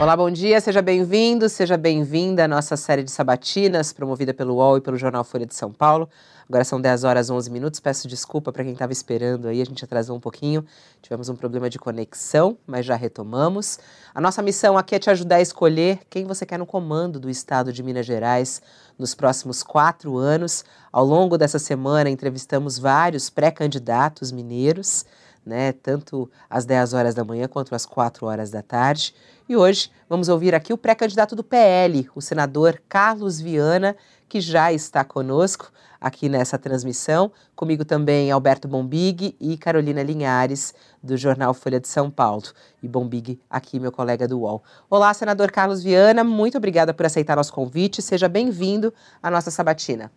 Olá, bom dia, seja bem-vindo, seja bem-vinda à nossa série de sabatinas, promovida pelo UOL e pelo Jornal Folha de São Paulo. Agora são 10 horas 11 minutos, peço desculpa para quem estava esperando aí, a gente atrasou um pouquinho, tivemos um problema de conexão, mas já retomamos. A nossa missão aqui é te ajudar a escolher quem você quer no comando do Estado de Minas Gerais nos próximos quatro anos. Ao longo dessa semana, entrevistamos vários pré-candidatos mineiros, né, tanto às 10 horas da manhã quanto às 4 horas da tarde. E hoje vamos ouvir aqui o pré-candidato do PL, o senador Carlos Viana, que já está conosco aqui nessa transmissão. Comigo também Alberto Bombig e Carolina Linhares, do jornal Folha de São Paulo. E Bombig, aqui, meu colega do UOL. Olá, senador Carlos Viana, muito obrigada por aceitar nosso convite. Seja bem-vindo à nossa sabatina.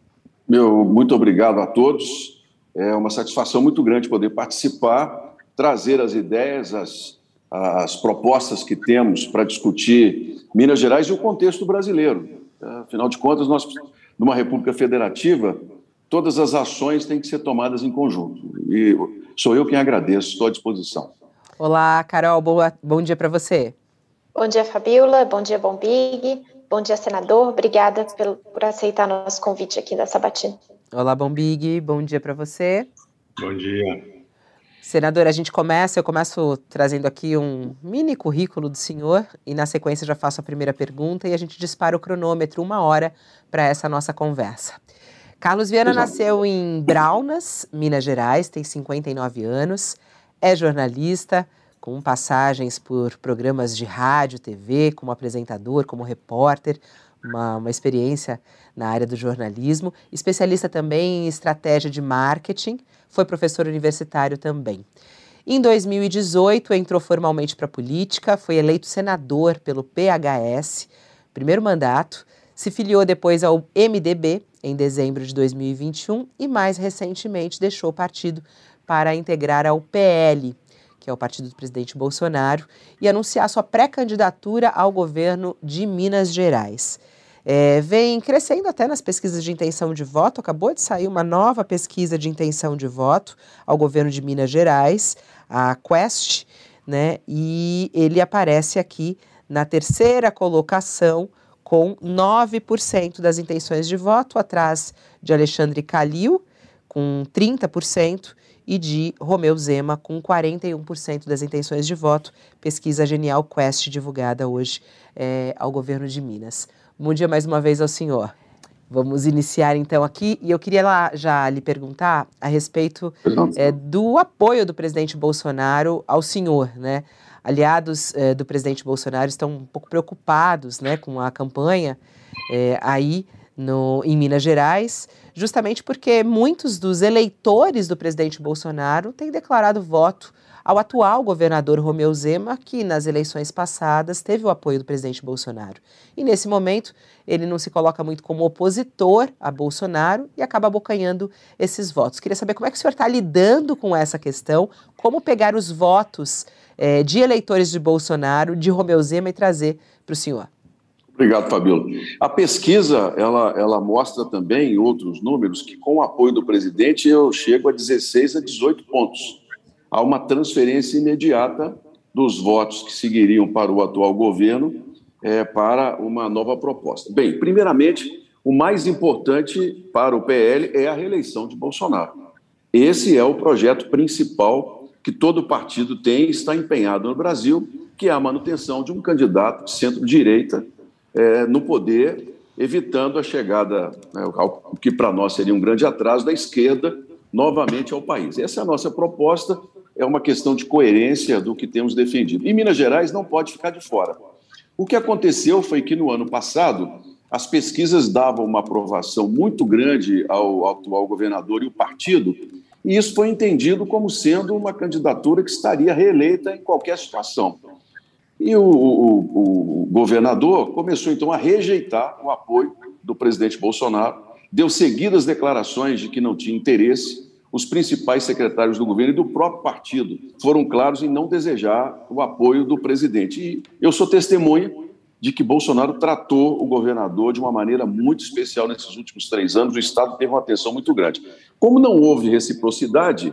Meu, muito obrigado a todos. É uma satisfação muito grande poder participar, trazer as ideias, as, as propostas que temos para discutir Minas Gerais e o contexto brasileiro. Afinal de contas, nós, numa república federativa, todas as ações têm que ser tomadas em conjunto. E sou eu quem agradeço, estou à disposição. Olá, Carol, boa, bom dia para você. Bom dia, Fabiola, bom dia, Bombig, bom dia, senador, obrigada pelo, por aceitar nosso convite aqui da Sabatina. Olá, Bombig, bom dia para você. Bom dia. Senador, a gente começa, eu começo trazendo aqui um mini currículo do senhor e na sequência já faço a primeira pergunta e a gente dispara o cronômetro uma hora para essa nossa conversa. Carlos Viana nasceu em Braunas, Minas Gerais, tem 59 anos, é jornalista, com passagens por programas de rádio, TV, como apresentador, como repórter, uma, uma experiência na área do jornalismo, especialista também em estratégia de marketing, foi professor universitário também. Em 2018, entrou formalmente para a política, foi eleito senador pelo PHS, primeiro mandato, se filiou depois ao MDB em dezembro de 2021 e, mais recentemente, deixou o partido para integrar ao PL, que é o partido do presidente Bolsonaro, e anunciar sua pré-candidatura ao governo de Minas Gerais é, vem crescendo até nas pesquisas de intenção de voto. Acabou de sair uma nova pesquisa de intenção de voto ao governo de Minas Gerais, a Quest, né? E ele aparece aqui na terceira colocação com 9% das intenções de voto, atrás de Alexandre Calil, com 30%, e de Romeu Zema, com 41% das intenções de voto. Pesquisa Genial Quest, divulgada hoje é, ao governo de Minas. Bom dia mais uma vez ao senhor. Vamos iniciar então aqui e eu queria lá já lhe perguntar a respeito é, do apoio do presidente Bolsonaro ao senhor, né? Aliados é, do presidente Bolsonaro estão um pouco preocupados, né, com a campanha é, aí no, em Minas Gerais, justamente porque muitos dos eleitores do presidente Bolsonaro têm declarado voto ao atual governador Romeu Zema, que nas eleições passadas teve o apoio do presidente Bolsonaro. E nesse momento, ele não se coloca muito como opositor a Bolsonaro e acaba abocanhando esses votos. Queria saber como é que o senhor está lidando com essa questão, como pegar os votos é, de eleitores de Bolsonaro, de Romeu Zema e trazer para o senhor. Obrigado, Fabíola. A pesquisa, ela, ela mostra também outros números que com o apoio do presidente eu chego a 16 a 18 pontos há uma transferência imediata dos votos que seguiriam para o atual governo é, para uma nova proposta. Bem, primeiramente, o mais importante para o PL é a reeleição de Bolsonaro. Esse é o projeto principal que todo partido tem e está empenhado no Brasil, que é a manutenção de um candidato de centro-direita é, no poder, evitando a chegada, né, o que para nós seria um grande atraso, da esquerda novamente ao país. Essa é a nossa proposta é uma questão de coerência do que temos defendido. E Minas Gerais não pode ficar de fora. O que aconteceu foi que no ano passado as pesquisas davam uma aprovação muito grande ao atual governador e o partido, e isso foi entendido como sendo uma candidatura que estaria reeleita em qualquer situação. E o, o, o governador começou então a rejeitar o apoio do presidente Bolsonaro, deu seguidas declarações de que não tinha interesse os principais secretários do governo e do próprio partido foram claros em não desejar o apoio do presidente. E eu sou testemunha de que Bolsonaro tratou o governador de uma maneira muito especial nesses últimos três anos. O Estado teve uma atenção muito grande. Como não houve reciprocidade,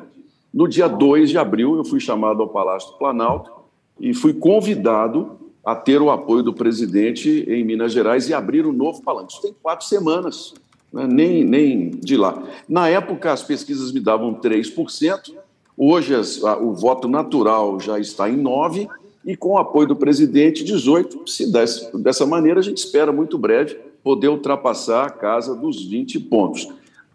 no dia 2 de abril eu fui chamado ao Palácio do Planalto e fui convidado a ter o apoio do presidente em Minas Gerais e abrir um novo palanque. Isso tem quatro semanas, né? nem, nem de lá. Na época, as pesquisas me davam 3%, hoje as, a, o voto natural já está em 9%, e com o apoio do presidente, 18%. Se desse, dessa maneira, a gente espera muito breve poder ultrapassar a casa dos 20 pontos.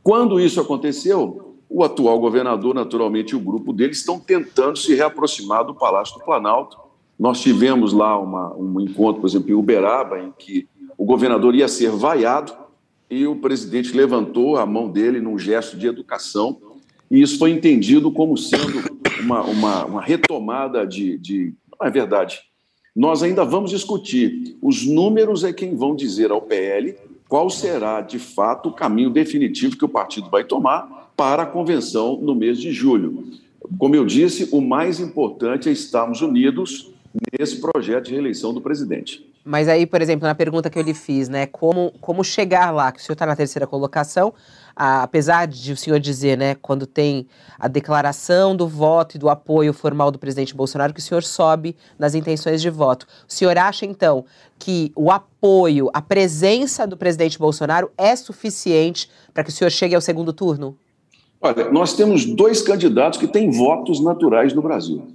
Quando isso aconteceu, o atual governador, naturalmente, e o grupo dele estão tentando se reaproximar do Palácio do Planalto. Nós tivemos lá uma, um encontro, por exemplo, em Uberaba, em que o governador ia ser vaiado e o presidente levantou a mão dele num gesto de educação, e isso foi entendido como sendo uma, uma, uma retomada de, de. Não é verdade. Nós ainda vamos discutir. Os números é quem vão dizer ao PL qual será, de fato, o caminho definitivo que o partido vai tomar para a convenção no mês de julho. Como eu disse, o mais importante é estarmos unidos nesse projeto de reeleição do presidente. Mas aí, por exemplo, na pergunta que eu lhe fiz, né, como, como chegar lá, que o senhor está na terceira colocação, a, apesar de o senhor dizer, né, quando tem a declaração do voto e do apoio formal do presidente Bolsonaro, que o senhor sobe nas intenções de voto. O senhor acha, então, que o apoio, a presença do presidente Bolsonaro é suficiente para que o senhor chegue ao segundo turno? Olha, nós temos dois candidatos que têm votos naturais no Brasil.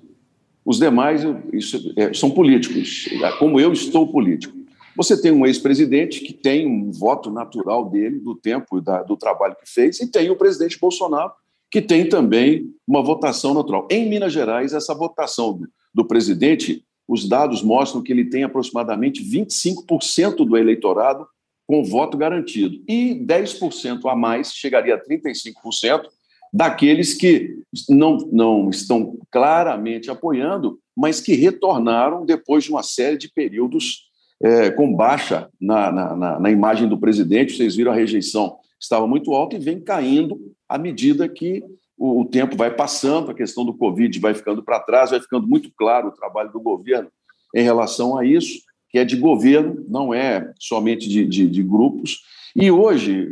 Os demais isso, é, são políticos, como eu estou político. Você tem um ex-presidente que tem um voto natural dele, do tempo e do trabalho que fez, e tem o presidente Bolsonaro, que tem também uma votação natural. Em Minas Gerais, essa votação do, do presidente, os dados mostram que ele tem aproximadamente 25% do eleitorado com voto garantido, e 10% a mais, chegaria a 35%, daqueles que não, não estão claramente apoiando, mas que retornaram depois de uma série de períodos é, com baixa na, na, na, imagem do presidente. Vocês viram a rejeição estava muito alta e vem caindo à medida que o, o tempo vai passando, a questão do Covid vai ficando para trás, vai ficando muito claro o trabalho do governo em relação a isso, que é de governo, não é somente de, de, de grupos. E hoje,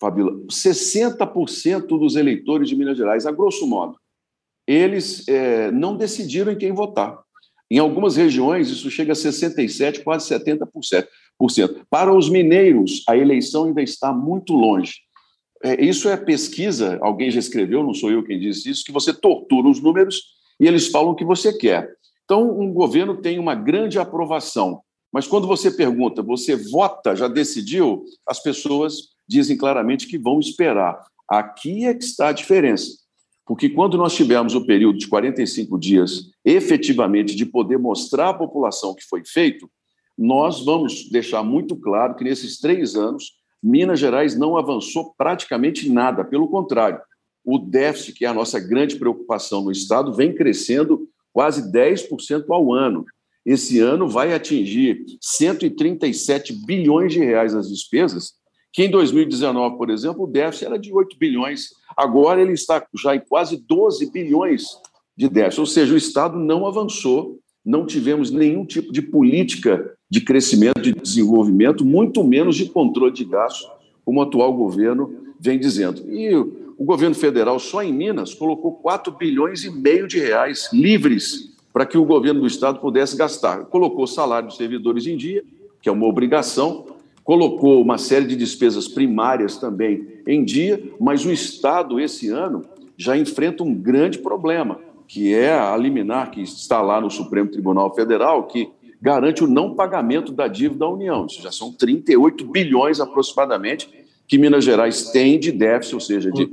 Fabíola, 60% dos eleitores de Minas Gerais, a grosso modo, eles é, não decidiram em quem votar. Em algumas regiões, isso chega a 67%, quase 70%. Para os mineiros, a eleição ainda está muito longe. É, isso é pesquisa, alguém já escreveu, não sou eu quem disse isso, que você tortura os números e eles falam o que você quer. Então, um governo tem uma grande aprovação, mas quando você pergunta, você vota, já decidiu, as pessoas dizem claramente que vão esperar. Aqui é que está a diferença. Porque quando nós tivermos o período de 45 dias efetivamente de poder mostrar à população o que foi feito, nós vamos deixar muito claro que nesses três anos, Minas Gerais não avançou praticamente nada, pelo contrário. O déficit, que é a nossa grande preocupação no Estado, vem crescendo quase 10% ao ano. Esse ano vai atingir 137 bilhões de reais nas despesas, que em 2019, por exemplo, o déficit era de 8 bilhões. Agora ele está já em quase 12 bilhões de déficit. Ou seja, o Estado não avançou, não tivemos nenhum tipo de política de crescimento, de desenvolvimento, muito menos de controle de gastos, como o atual governo vem dizendo. E o governo federal, só em Minas, colocou 4 bilhões e meio de reais livres para que o governo do Estado pudesse gastar. Colocou salário dos servidores em dia, que é uma obrigação, colocou uma série de despesas primárias também em dia, mas o Estado, esse ano, já enfrenta um grande problema, que é a liminar que está lá no Supremo Tribunal Federal, que garante o não pagamento da dívida da União. Isso já são 38 bilhões aproximadamente que Minas Gerais tem de déficit, ou seja, de,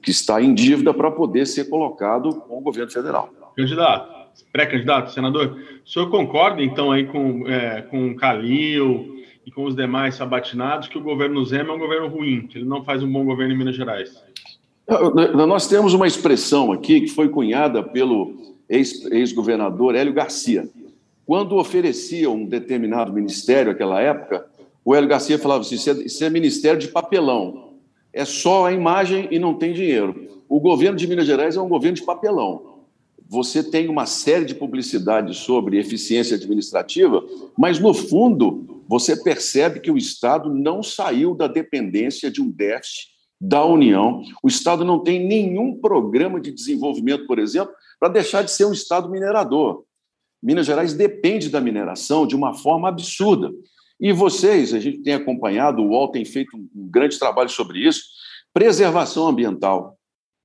que está em dívida para poder ser colocado com o governo federal. Candidato, pré-candidato, senador, o senhor concorda então aí com, é, com o Calil, e com os demais sabatinados que o governo Zema é um governo ruim, que ele não faz um bom governo em Minas Gerais? Nós temos uma expressão aqui que foi cunhada pelo ex-governador Hélio Garcia. Quando oferecia um determinado ministério naquela época, o Hélio Garcia falava assim: isso é, é ministério de papelão. É só a imagem e não tem dinheiro. O governo de Minas Gerais é um governo de papelão. Você tem uma série de publicidade sobre eficiência administrativa, mas, no fundo, você percebe que o Estado não saiu da dependência de um déficit da União. O Estado não tem nenhum programa de desenvolvimento, por exemplo, para deixar de ser um Estado minerador. Minas Gerais depende da mineração de uma forma absurda. E vocês, a gente tem acompanhado, o UOL tem feito um grande trabalho sobre isso, preservação ambiental,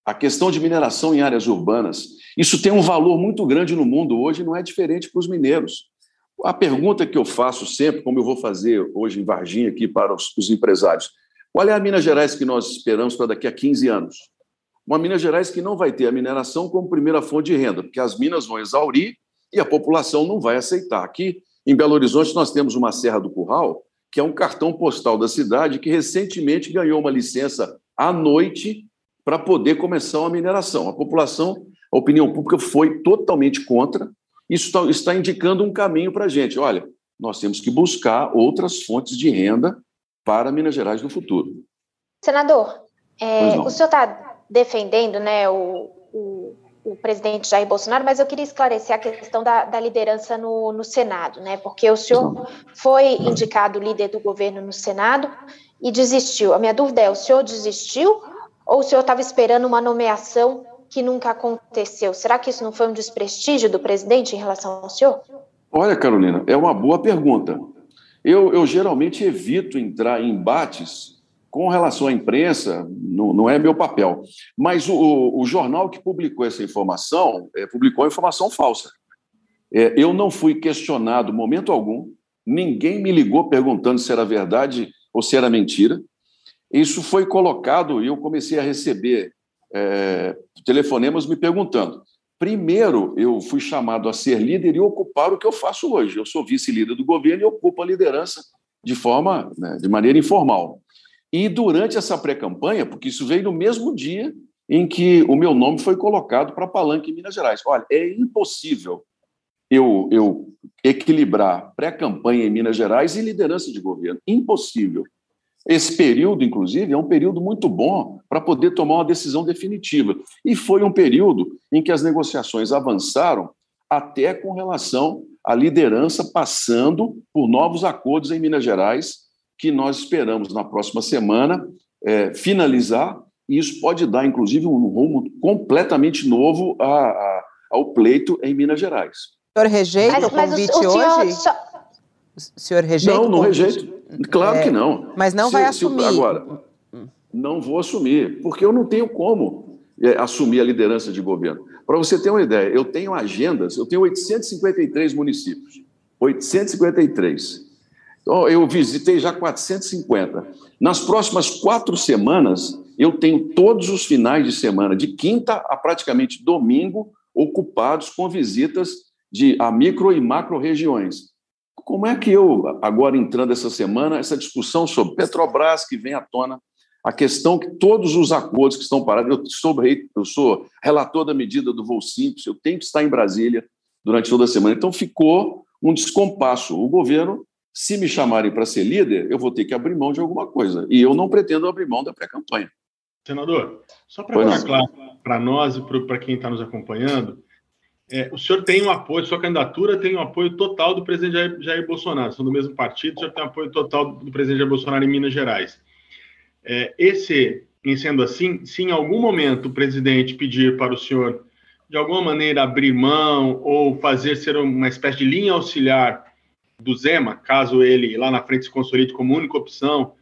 a questão de mineração em áreas urbanas. Isso tem um valor muito grande no mundo hoje, não é diferente para os mineiros. A pergunta que eu faço sempre, como eu vou fazer hoje em Varginha aqui para os, os empresários, qual é a Minas Gerais que nós esperamos para daqui a 15 anos? Uma Minas Gerais que não vai ter a mineração como primeira fonte de renda, porque as minas vão exaurir e a população não vai aceitar. Aqui em Belo Horizonte nós temos uma Serra do Curral, que é um cartão postal da cidade que recentemente ganhou uma licença à noite para poder começar uma mineração. A população, a opinião pública foi totalmente contra. Isso está, está indicando um caminho para a gente. Olha, nós temos que buscar outras fontes de renda para Minas Gerais no futuro. Senador, é, o senhor está defendendo né, o, o, o, presidente Jair Bolsonaro, mas eu queria esclarecer a questão da, da liderança no, no, Senado, né? Porque o senhor foi indicado líder do governo no Senado e desistiu. A minha dúvida é: o senhor desistiu ou o senhor estava esperando uma nomeação que nunca aconteceu? Será que isso não foi um desprestígio do presidente em relação ao senhor? Olha, Carolina, é uma boa pergunta. Eu, eu geralmente evito entrar em embates com relação à imprensa, não, não é meu papel. Mas o, o, jornal que publicou essa informação é, publicou informação falsa. É, eu não fui questionado momento algum, ninguém me ligou perguntando se era verdade ou se era mentira. Isso foi colocado e eu comecei a receber é, telefonemas me perguntando. Primeiro, eu fui chamado a ser líder e ocupar o que eu faço hoje. Eu sou vice-líder do governo e ocupo a liderança de forma, né, de maneira informal. E durante essa pré-campanha, porque isso veio no mesmo dia em que o meu nome foi colocado para palanque em Minas Gerais. Olha, é impossível eu, eu equilibrar pré-campanha em Minas Gerais e liderança de governo. Impossível. Esse período, inclusive, é um período muito bom para poder tomar uma decisão definitiva. E foi um período em que as negociações avançaram até com relação à liderança passando por novos acordos em Minas Gerais, que nós esperamos na próxima semana é, finalizar, e isso pode dar, inclusive, um rumo completamente novo a, a, ao pleito em Minas Gerais. O senhor rejeita mas, o convite o, o senhor hoje? Só... O senhor rejeita Não, não rejeito. Claro é, que não. Mas não se, vai assumir. Agora, não vou assumir, porque eu não tenho como é, assumir a liderança de governo. Para você ter uma ideia, eu tenho agendas, eu tenho 853 municípios. 853. Então, eu visitei já 450. Nas próximas quatro semanas, eu tenho todos os finais de semana, de quinta a praticamente domingo, ocupados com visitas de a micro e macro regiões. Como é que eu, agora entrando essa semana, essa discussão sobre Petrobras que vem à tona, a questão que todos os acordos que estão parados, eu sou, eu sou relator da medida do voo simples, eu tenho que estar em Brasília durante toda a semana. Então ficou um descompasso. O governo, se me chamarem para ser líder, eu vou ter que abrir mão de alguma coisa. E eu não pretendo abrir mão da pré-campanha. Senador, só para ficar claro para nós e para quem está nos acompanhando, é, o senhor tem o um apoio, sua candidatura tem o um apoio total do presidente Jair, Jair Bolsonaro, são do mesmo partido, já tem apoio total do presidente Jair Bolsonaro em Minas Gerais. É, esse, em sendo assim, se em algum momento o presidente pedir para o senhor, de alguma maneira, abrir mão ou fazer ser uma espécie de linha auxiliar do Zema, caso ele lá na frente se consolide como única opção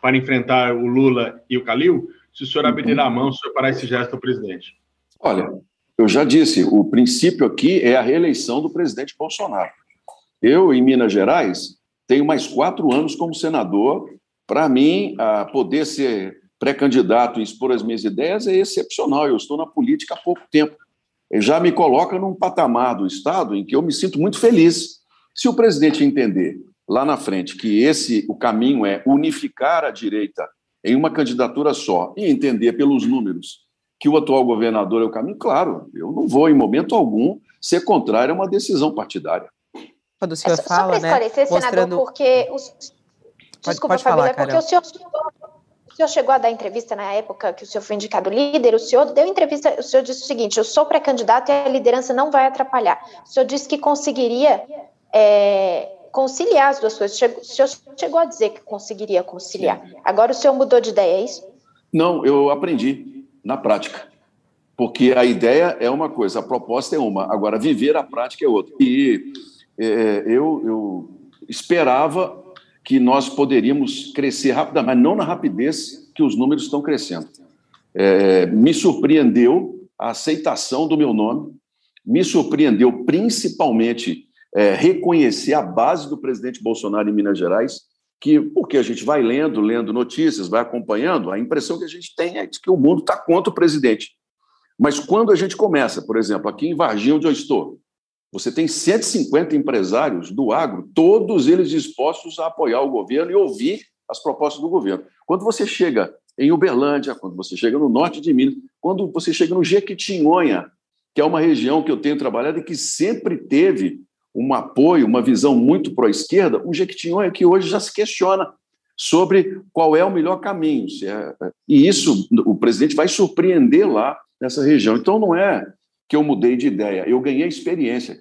para enfrentar o Lula e o Calil, se o senhor abrir a mão, se o senhor parar esse gesto ao presidente? Olha, eu já disse, o princípio aqui é a reeleição do presidente Bolsonaro. Eu, em Minas Gerais, tenho mais quatro anos como senador. Para mim, poder ser pré-candidato e expor as minhas ideias é excepcional. Eu estou na política há pouco tempo. Já me coloca num patamar do Estado em que eu me sinto muito feliz. Se o presidente entender lá na frente que esse o caminho é unificar a direita em uma candidatura só e entender pelos números que o atual governador é o caminho, claro, eu não vou, em momento algum, ser contrário a uma decisão partidária. Quando o senhor é, fala, só para esclarecer, né, senador, porque... Os... Desculpa, pode, pode Fabíola, falar, é porque o senhor, o senhor chegou a dar entrevista na época que o senhor foi indicado líder, o senhor deu entrevista, o senhor disse o seguinte, eu sou pré-candidato e a liderança não vai atrapalhar. O senhor disse que conseguiria é, conciliar as duas coisas. O senhor chegou a dizer que conseguiria conciliar. Agora o senhor mudou de ideia, é isso? Não, eu aprendi na prática. Porque a ideia é uma coisa, a proposta é uma, agora viver a prática é outra. E é, eu, eu esperava que nós poderíamos crescer rapidamente, mas não na rapidez que os números estão crescendo. É, me surpreendeu a aceitação do meu nome, me surpreendeu principalmente é, reconhecer a base do presidente Bolsonaro em Minas Gerais, que, porque a gente vai lendo, lendo notícias, vai acompanhando, a impressão que a gente tem é de que o mundo está contra o presidente. Mas quando a gente começa, por exemplo, aqui em Varginha, onde eu estou, você tem 150 empresários do agro, todos eles dispostos a apoiar o governo e ouvir as propostas do governo. Quando você chega em Uberlândia, quando você chega no norte de Minas, quando você chega no Jequitinhonha, que é uma região que eu tenho trabalhado e que sempre teve um apoio, uma visão muito pró-esquerda, o Jequitinhonha que hoje já se questiona sobre qual é o melhor caminho. É... E isso o presidente vai surpreender lá nessa região. Então não é que eu mudei de ideia, eu ganhei experiência.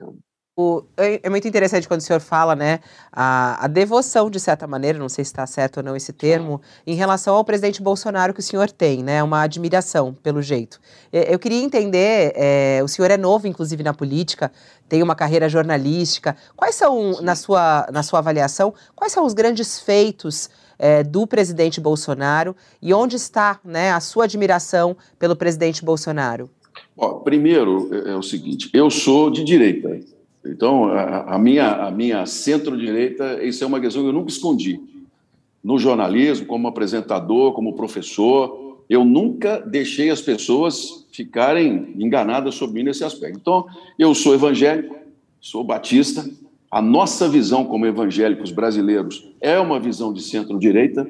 É, é muito interessante quando o senhor fala, né, a, a devoção, de certa maneira, não sei se está certo ou não esse termo, em relação ao presidente Bolsonaro que o senhor tem, né, uma admiração, pelo jeito. Eu queria entender, é, o senhor é novo, inclusive, na política, tem uma carreira jornalística, quais são, na sua, na sua avaliação, quais são os grandes feitos é, do presidente Bolsonaro e onde está, né, a sua admiração pelo presidente Bolsonaro? Bom, primeiro, é, é o seguinte, eu sou de direita, então, a, a minha, a minha centro-direita, isso é uma questão que eu nunca escondi. No jornalismo, como apresentador, como professor, eu nunca deixei as pessoas ficarem enganadas sobre mim nesse aspecto. Então, eu sou evangélico, sou batista, a nossa visão como evangélicos brasileiros é uma visão de centro-direita.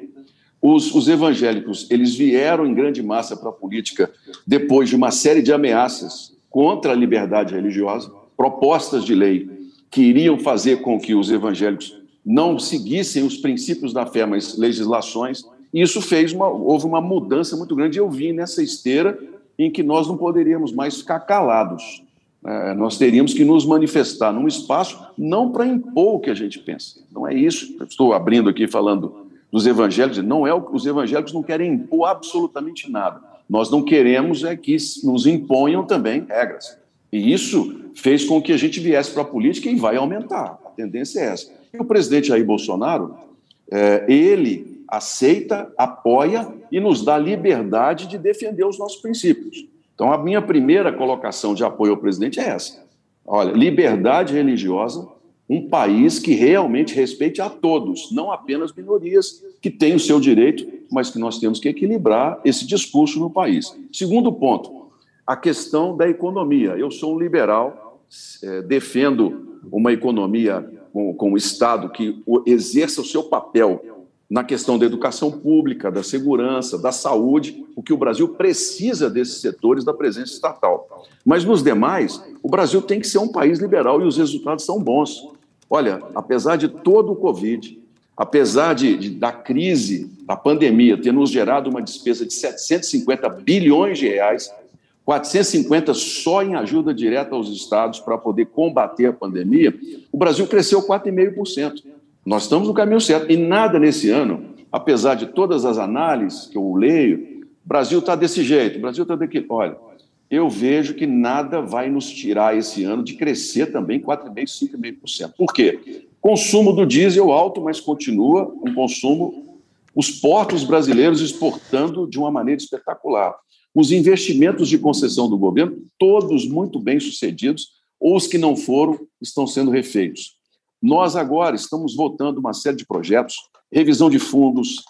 Os, os, evangélicos eles vieram em grande massa para a política depois de uma série de ameaças contra a liberdade religiosa propostas de lei que iriam fazer com que os evangélicos não seguissem os princípios da fé, mas legislações. E isso fez uma, houve uma mudança muito grande. Eu vim nessa esteira em que nós não poderíamos mais ficar calados. É, nós teríamos que nos manifestar num espaço não para impor o que a gente pensa. Não é isso. estou abrindo aqui falando dos evangélicos. Não é o, os evangélicos não querem impor absolutamente nada. Nós não queremos é que nos imponham também regras. E isso fez com que a gente viesse para a política e vai aumentar. A tendência é essa. E o presidente Jair Bolsonaro, é, ele aceita, apoia e nos dá liberdade de defender os nossos princípios. Então, a minha primeira colocação de apoio ao presidente é essa. Olha, liberdade religiosa, um país que realmente respeite a todos, não apenas minorias que têm o seu direito, mas que nós temos que equilibrar esse discurso no país. Segundo ponto, a questão da economia. Eu sou um liberal, defendo uma economia com, com o Estado que exerça o seu papel na questão da educação pública, da segurança, da saúde, o que o Brasil precisa desses setores da presença estatal. Mas nos demais, o Brasil tem que ser um país liberal e os resultados são bons. Olha, apesar de todo o Covid, apesar de, de, da crise, da pandemia, ter nos gerado uma despesa de 750 bilhões de reais, 450 só em ajuda direta aos estados para poder combater a pandemia, o Brasil cresceu 4,5%. Nós estamos no caminho certo. E nada nesse ano, apesar de todas as análises que eu leio, o Brasil está desse jeito, o Brasil está daqui. Olha, eu vejo que nada vai nos tirar esse ano de crescer também 4,5%, 5,5%. Por quê? Consumo do diesel alto, mas continua um consumo, os portos brasileiros exportando de uma maneira espetacular os investimentos de concessão do governo, todos muito bem sucedidos, ou os que não foram, estão sendo refeitos. Nós agora estamos votando uma série de projetos, revisão de fundos,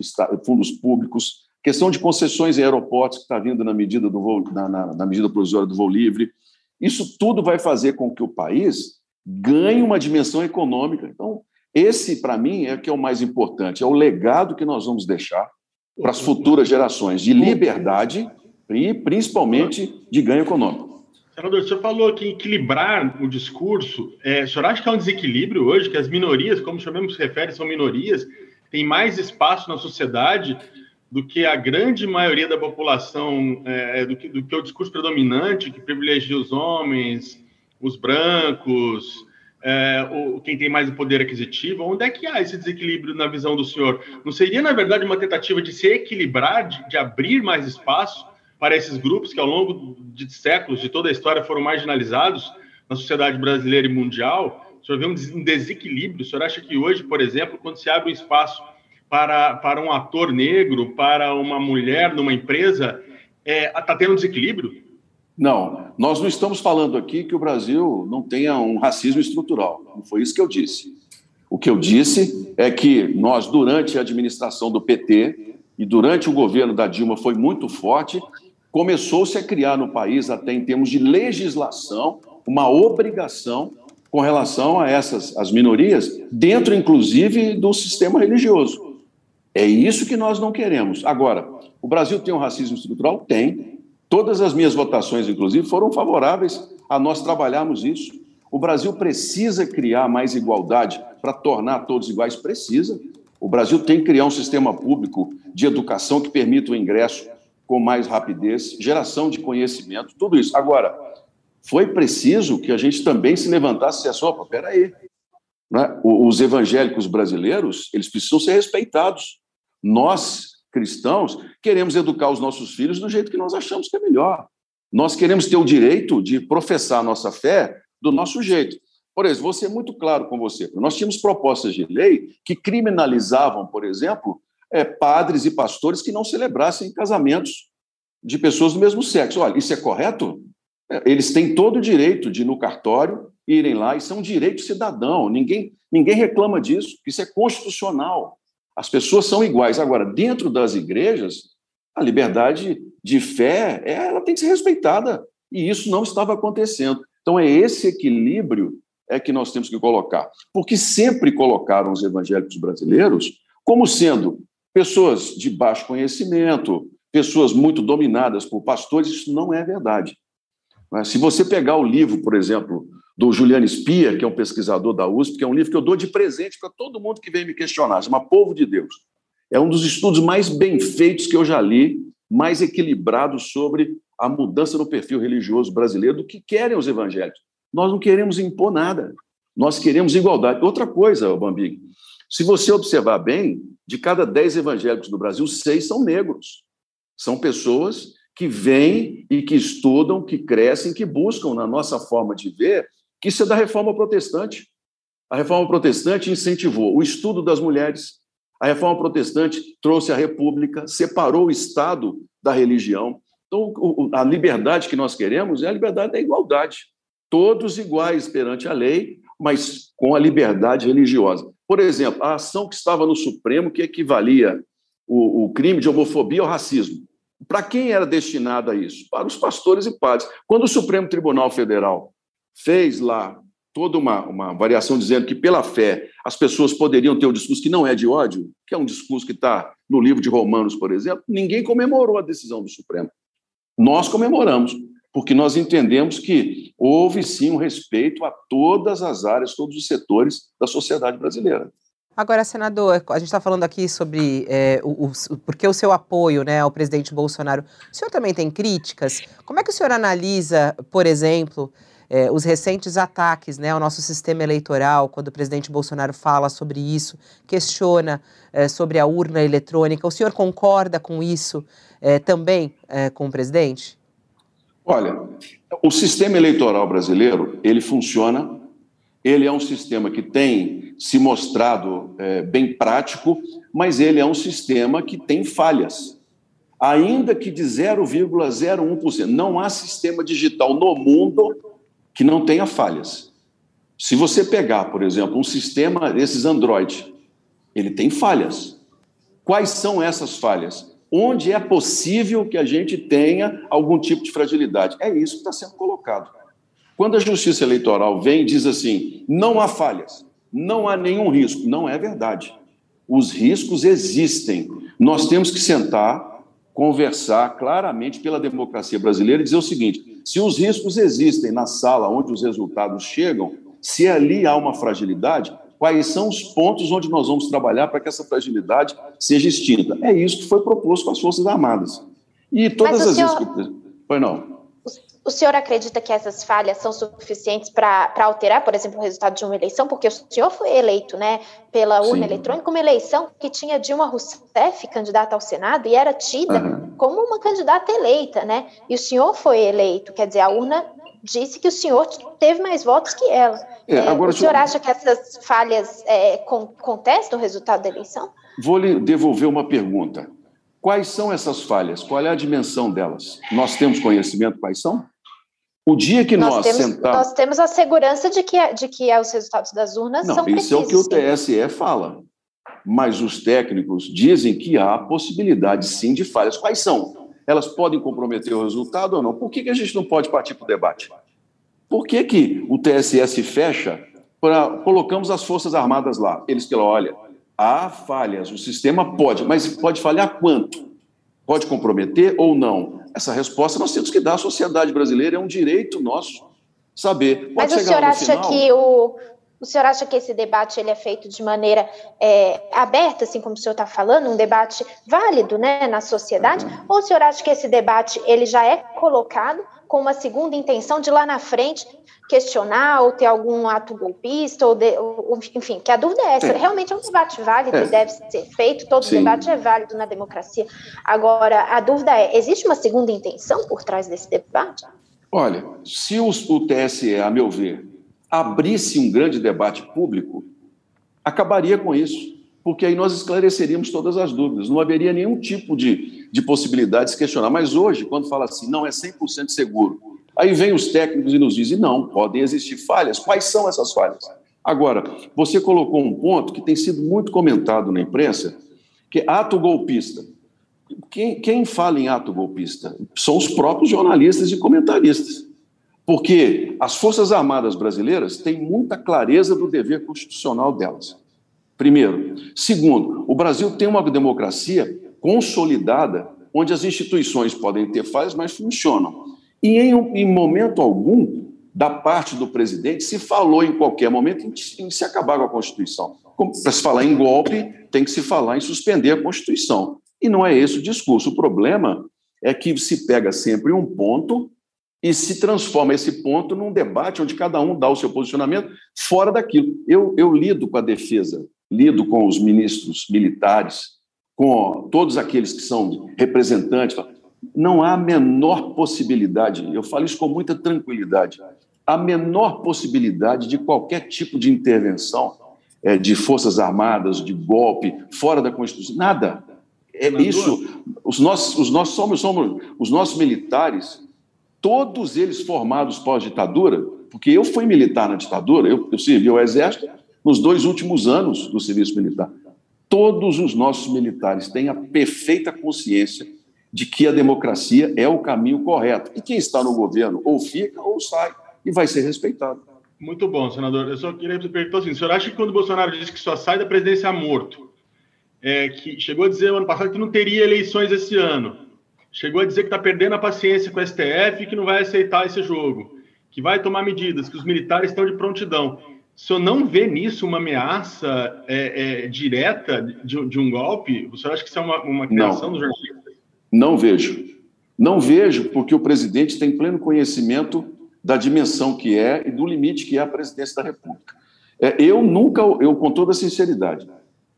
fundos públicos, questão de concessões em aeroportos, que está vindo na medida, do voo, na, na, na medida provisória do voo livre. Isso tudo vai fazer com que o país ganhe uma dimensão econômica. Então, esse, para mim, é o que é o mais importante, é o legado que nós vamos deixar para as futuras gerações de liberdade e principalmente de ganho econômico. Senador, o senhor falou que equilibrar o discurso, é, o senhor acha que é um desequilíbrio hoje, que as minorias, como o senhor mesmo se refere, são minorias, têm mais espaço na sociedade do que a grande maioria da população, é, do, que, do que o discurso predominante, que privilegia os homens, os brancos, é, o, quem tem mais poder aquisitivo? Onde é que há esse desequilíbrio na visão do senhor? Não seria, na verdade, uma tentativa de se equilibrar, de, de abrir mais espaço para esses grupos que, ao longo de séculos, de toda a história, foram marginalizados na sociedade brasileira e mundial? O senhor vê um desequilíbrio? O senhor acha que hoje, por exemplo, quando se abre um espaço para, para um ator negro, para uma mulher numa empresa, está é, tá tendo um desequilíbrio? Não, nós não estamos falando aqui que o Brasil não tenha um racismo estrutural. Não foi isso que eu disse. O que eu disse é que nós, durante a administração do PT e durante o governo da Dilma, foi muito forte, começou-se a criar no país, até em termos de legislação, uma obrigação com relação a essas as minorias, dentro inclusive do sistema religioso. É isso que nós não queremos. Agora, o Brasil tem um racismo estrutural? Tem. Todas as minhas votações, inclusive, foram favoráveis a nós trabalharmos isso. O Brasil precisa criar mais igualdade para tornar todos iguais? Precisa. O Brasil tem que criar um sistema público de educação que permita o ingresso com mais rapidez, geração de conhecimento, tudo isso. Agora, foi preciso que a gente também se levantasse e dissesse, opa, peraí, né? os evangélicos brasileiros, eles precisam ser respeitados. Nós, cristãos, queremos educar os nossos filhos do jeito que nós achamos que é melhor. Nós queremos ter o direito de professar a nossa fé do nosso jeito. Por exemplo, vou ser muito claro com você. Nós tínhamos propostas de lei que criminalizavam, por exemplo, é, padres e pastores que não celebrassem casamentos de pessoas do mesmo sexo. Olha, isso é correto? Eles têm todo o direito de no cartório, irem lá, isso é um direito cidadão. Ninguém, ninguém reclama disso, isso é constitucional. As pessoas são iguais. Agora, dentro das igrejas, a liberdade de fé ela tem que ser respeitada. E isso não estava acontecendo. Então, é esse equilíbrio é que nós temos que colocar. Porque sempre colocaram os evangélicos brasileiros como sendo pessoas de baixo conhecimento, pessoas muito dominadas por pastores. Isso não é verdade. Se você pegar o livro, por exemplo, do Juliano Spia, que é um pesquisador da USP, que é um livro que eu dou de presente para todo mundo que vem me questionar, chama Povo de Deus. É um dos estudos mais bem feitos que eu já li, mais equilibrados sobre a mudança no perfil religioso brasileiro do que querem os evangélicos. Nós não queremos impor nada, nós queremos igualdade. Outra coisa, Bambig, se você observar bem, de cada dez evangélicos do Brasil, seis são negros. São pessoas que vêm e que estudam, que crescem, que buscam na nossa forma de ver, que isso é da reforma protestante. A reforma protestante incentivou o estudo das mulheres, a reforma protestante trouxe a república, separou o Estado da religião. Então, a liberdade que nós queremos é a liberdade da igualdade. Todos iguais perante a lei, mas com a liberdade religiosa. Por exemplo, a ação que estava no Supremo que equivalia o, o crime de homofobia ao racismo. Para quem era destinado a isso? Para os pastores e padres. Quando o Supremo Tribunal Federal fez lá toda uma, uma variação dizendo que, pela fé, as pessoas poderiam ter um discurso que não é de ódio, que é um discurso que está no livro de Romanos, por exemplo, ninguém comemorou a decisão do Supremo. Nós comemoramos, porque nós entendemos que houve sim um respeito a todas as áreas, todos os setores da sociedade brasileira. Agora, senador, a gente está falando aqui sobre é, o, o, porque o seu apoio né, ao presidente Bolsonaro. O senhor também tem críticas? Como é que o senhor analisa, por exemplo, é, os recentes ataques né, ao nosso sistema eleitoral, quando o presidente Bolsonaro fala sobre isso, questiona é, sobre a urna eletrônica? O senhor concorda com isso é, também é, com o presidente? Olha, o sistema eleitoral brasileiro ele funciona ele é um sistema que tem se mostrado é, bem prático, mas ele é um sistema que tem falhas. Ainda que de 0,01%. Não há sistema digital no mundo que não tenha falhas. Se você pegar, por exemplo, um sistema desses Android, ele tem falhas. Quais são essas falhas? Onde é possível que a gente tenha algum tipo de fragilidade? É isso que está sendo colocado. Quando a Justiça Eleitoral vem e diz assim: não há falhas, não há nenhum risco, não é verdade. Os riscos existem. Nós temos que sentar, conversar claramente pela democracia brasileira e dizer o seguinte: se os riscos existem na sala onde os resultados chegam, se ali há uma fragilidade, quais são os pontos onde nós vamos trabalhar para que essa fragilidade seja extinta? É isso que foi proposto com as Forças Armadas. E todas as senhor... vezes. Pois não. o senhor acredita que essas falhas são suficientes para alterar, por exemplo, o resultado de uma eleição? Porque o senhor foi eleito né, pela urna Sim. eletrônica, uma eleição que tinha Dilma Rousseff candidata ao Senado e era tida uhum. como uma candidata eleita, né? E o senhor foi eleito, quer dizer, a urna disse que o senhor teve mais votos que ela. É, agora, o senhor acha que essas falhas é, contestam o resultado da eleição? Vou lhe devolver uma pergunta. Quais são essas falhas? Qual é a dimensão delas? Nós temos conhecimento quais são? O dia que nós, nós temos. Nós temos a segurança de que, de que os resultados das urnas Não, são precisos. Isso é o que o TSE fala. Mas os técnicos dizem que há possibilidade, sim, de falhas. Quais são? Elas podem comprometer o resultado ou não? Por que, que a gente não pode partir para o debate? Por que, que o TSE se fecha para... Colocamos as Forças Armadas lá. Eles que olha, há falhas, o sistema pode, mas pode falhar quanto? Pode comprometer ou não? Essa resposta nós temos que dar à sociedade brasileira, é um direito nosso saber. Pode Mas o senhor acha final... que o, o senhor acha que esse debate ele é feito de maneira é, aberta, assim como o senhor está falando, um debate válido né, na sociedade? Uhum. Ou o senhor acha que esse debate ele já é colocado com uma segunda intenção de lá na frente questionar ou ter algum ato golpista, ou, de, ou enfim, que a dúvida é essa. É. Realmente é um debate válido é. e deve ser feito, todo Sim. debate é válido na democracia. Agora, a dúvida é: existe uma segunda intenção por trás desse debate? Olha, se o, o TSE, a meu ver, abrisse um grande debate público, acabaria com isso, porque aí nós esclareceríamos todas as dúvidas, não haveria nenhum tipo de, de possibilidade de se questionar. Mas hoje, quando fala assim, não é 100% seguro, Aí vem os técnicos e nos dizem: não, podem existir falhas. Quais são essas falhas? Agora, você colocou um ponto que tem sido muito comentado na imprensa, que é ato golpista. Quem, quem fala em ato golpista? São os próprios jornalistas e comentaristas. Porque as Forças Armadas brasileiras têm muita clareza do dever constitucional delas. Primeiro. Segundo, o Brasil tem uma democracia consolidada, onde as instituições podem ter falhas, mas funcionam. E em, em momento algum, da parte do presidente, se falou em qualquer momento em, em se acabar com a Constituição. Para se falar em golpe, tem que se falar em suspender a Constituição. E não é esse o discurso. O problema é que se pega sempre um ponto e se transforma esse ponto num debate onde cada um dá o seu posicionamento fora daquilo. Eu, eu lido com a defesa, lido com os ministros militares, com todos aqueles que são representantes não há a menor possibilidade, eu falo isso com muita tranquilidade, a menor possibilidade de qualquer tipo de intervenção é, de forças armadas, de golpe, fora da Constituição, nada. É isso. Os nossos, os nossos somos, somos os nossos militares, todos eles formados pós-ditadura, porque eu fui militar na ditadura, eu, eu servi ao Exército nos dois últimos anos do serviço militar. Todos os nossos militares têm a perfeita consciência de que a democracia é o caminho correto. E quem está no governo ou fica ou sai e vai ser respeitado. Muito bom, senador. Eu só queria perguntar assim: o senhor acha que quando o Bolsonaro disse que só sai da presidência morto, é, que chegou a dizer no ano passado que não teria eleições esse ano, chegou a dizer que está perdendo a paciência com o STF e que não vai aceitar esse jogo, que vai tomar medidas, que os militares estão de prontidão. O senhor não vê nisso uma ameaça é, é, direta de, de, um golpe? O senhor acha que isso é uma, uma criação do jornalismo? Não vejo. Não vejo porque o presidente tem pleno conhecimento da dimensão que é e do limite que é a presidência da República. É, eu nunca, eu com toda sinceridade,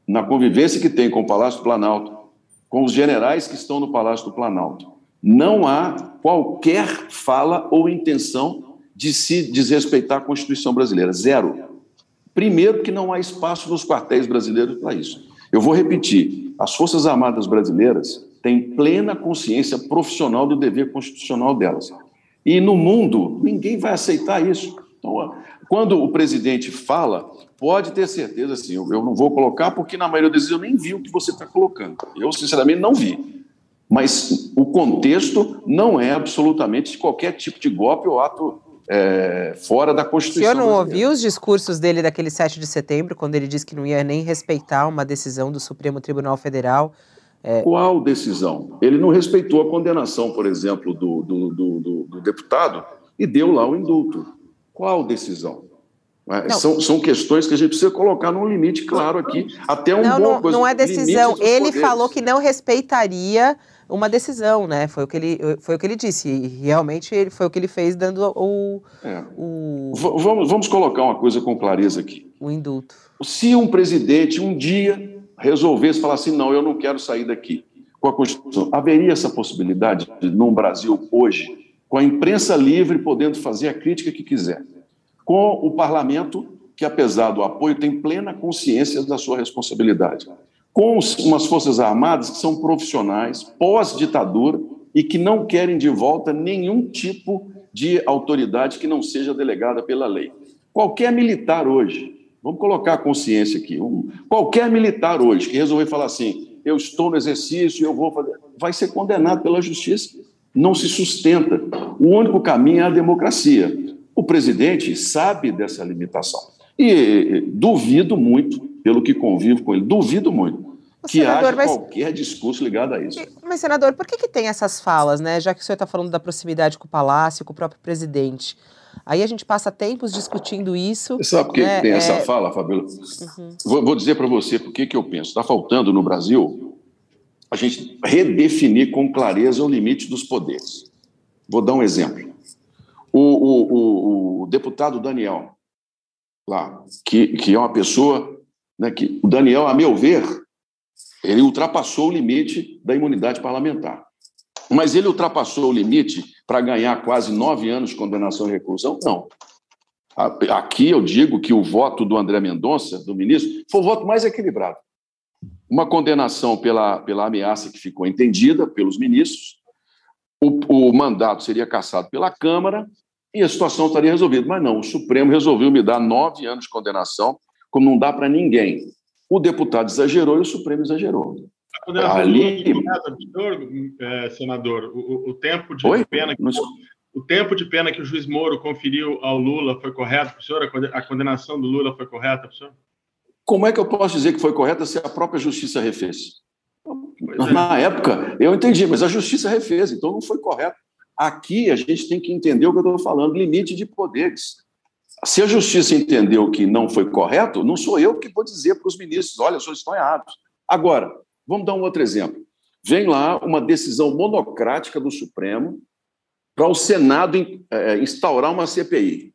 na convivência que tem com o Palácio do Planalto, com os generais que estão no Palácio do Planalto, não há qualquer fala ou intenção de se desrespeitar a Constituição brasileira. Zero. Primeiro, que não há espaço nos quartéis brasileiros para isso. Eu vou repetir: as Forças Armadas brasileiras têm plena consciência profissional do dever constitucional delas. E no mundo, ninguém vai aceitar isso. Então, quando o presidente fala, pode ter certeza, assim, eu, não vou colocar porque na maioria das vezes eu nem vi o que você está colocando. Eu, sinceramente, não vi. Mas o contexto não é absolutamente de qualquer tipo de golpe ou ato é, fora da Constituição. O senhor não ouviu os discursos dele daquele 7 de setembro, quando ele disse que não ia nem respeitar uma decisão do Supremo Tribunal Federal é... Qual decisão? Ele não respeitou a condenação, por exemplo, do, do, do, do deputado e deu lá o indulto. Qual decisão? É, são, são questões que a gente precisa colocar num limite claro aqui, até um não, bom não, não é decisão. Ele falou que não respeitaria uma decisão, né? Foi o que ele, foi o que ele disse. E realmente ele, foi o que ele fez dando o. É. o... Vamos, vamos colocar uma coisa com clareza aqui. O indulto. Se um presidente um dia resolvesse falar assim, não, eu não quero sair daqui com a Constituição, haveria essa possibilidade no Brasil hoje, com a imprensa livre podendo fazer a crítica que quiser, com o parlamento que, apesar do apoio, tem plena consciência da sua responsabilidade com umas Forças Armadas que são profissionais, pós-ditadura, e que não querem de volta nenhum tipo de autoridade que não seja delegada pela lei. Qualquer militar hoje, vamos colocar a consciência aqui, um, qualquer militar hoje que resolver falar assim, eu estou no exercício, eu vou fazer, vai ser condenado pela justiça. Não se sustenta. O único caminho é a democracia. O presidente sabe dessa limitação. E duvido muito, pelo que convivo com ele, duvido muito que senador, haja mas... qualquer discurso ligado a isso. Mas, senador, por que, que tem essas falas, né? Já que o senhor está falando da proximidade com o Palácio, com o próprio presidente. Aí a gente passa tempos discutindo isso. Sabe por que né? tem é... essa fala, Fabíola? Uhum. Vou, vou, dizer para você por que, que eu penso. Está faltando no Brasil a gente redefinir com clareza o limite dos poderes. Vou dar um exemplo. O, o, o, o deputado Daniel, lá, que, que é uma pessoa né, que o Daniel, a meu ver, ele ultrapassou o limite da imunidade parlamentar. Mas ele ultrapassou o limite para ganhar quase nove anos de condenação e reclusão? Não. Aqui eu digo que o voto do André Mendonça, do ministro, foi o voto mais equilibrado. Uma condenação pela, pela ameaça que ficou entendida pelos ministros, o, o mandato seria cassado pela Câmara e a situação estaria resolvida. Mas não, o Supremo resolveu me dar nove anos de condenação, como não dá para ninguém. O deputado exagerou e o Supremo exagerou. Ali... É, senador, o, o, tempo de Oi? pena que, o tempo de pena que o juiz Moro conferiu ao Lula foi correto senhor? A condenação do Lula foi correta senhor? Como é que eu posso dizer que foi correta se a própria justiça refez? Pois Na é. época, eu entendi, mas a justiça refez, então não foi correto. Aqui a gente tem que entender o que eu estou falando, limite de poderes. Se a justiça entendeu que não foi correto, não sou eu que vou dizer para os ministros: olha, vocês estão errados. Agora, vamos dar um outro exemplo. Vem lá uma decisão monocrática do Supremo para o Senado é, instaurar uma CPI.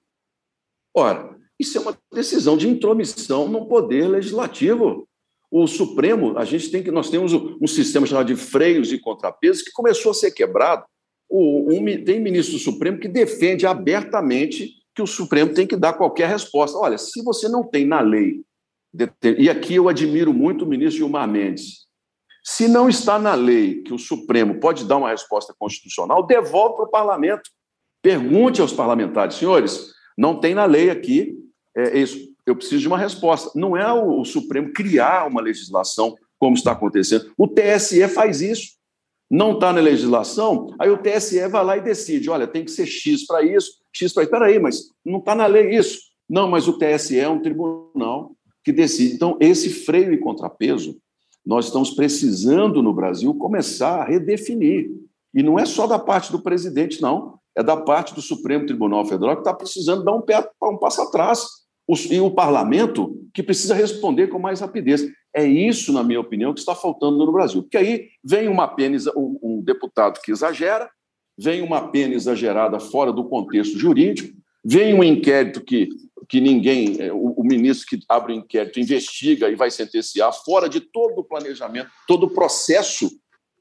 Ora, isso é uma decisão de intromissão no poder legislativo. O Supremo, a gente tem que nós temos um sistema chamado de freios e contrapesos que começou a ser quebrado. O, um, tem ministro do Supremo que defende abertamente que o Supremo tem que dar qualquer resposta. Olha, se você não tem na lei, e aqui eu admiro muito o ministro Gilmar Mendes, se não está na lei que o Supremo pode dar uma resposta constitucional, devolve para o parlamento. Pergunte aos parlamentares, senhores, não tem na lei aqui é, isso. Eu preciso de uma resposta. Não é o, o Supremo criar uma legislação como está acontecendo. O TSE faz isso não está na legislação, aí o TSE vai lá e decide: olha, tem que ser X para isso, X para isso. Aí, mas não está na lei isso. Não, mas o TSE é um tribunal que decide. Então, esse freio e contrapeso, nós estamos precisando no Brasil começar a redefinir. E não é só da parte do presidente, não. É da parte do Supremo Tribunal Federal que está precisando dar um, pé, um passo atrás. E o parlamento que precisa responder com mais rapidez. É isso, na minha opinião, que está faltando no Brasil. Porque aí vem uma pena, um, um deputado que exagera, vem uma pena exagerada fora do contexto jurídico, vem um inquérito que, que ninguém, é, o, o, ministro que abre o inquérito investiga e vai sentenciar fora de todo o planejamento, todo o processo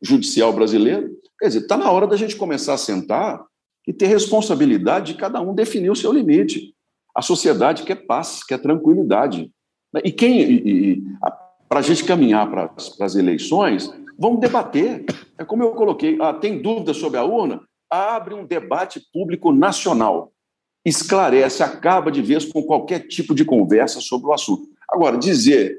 judicial brasileiro. Quer dizer, está na hora da gente começar a sentar e ter responsabilidade de cada um definir o seu limite. A sociedade quer paz, quer tranquilidade. E quem para a gente caminhar para as eleições, vamos debater. É como eu coloquei, ah, tem dúvida sobre a urna? Abre um debate público nacional. Esclarece, acaba de vez com qualquer tipo de conversa sobre o assunto. Agora, dizer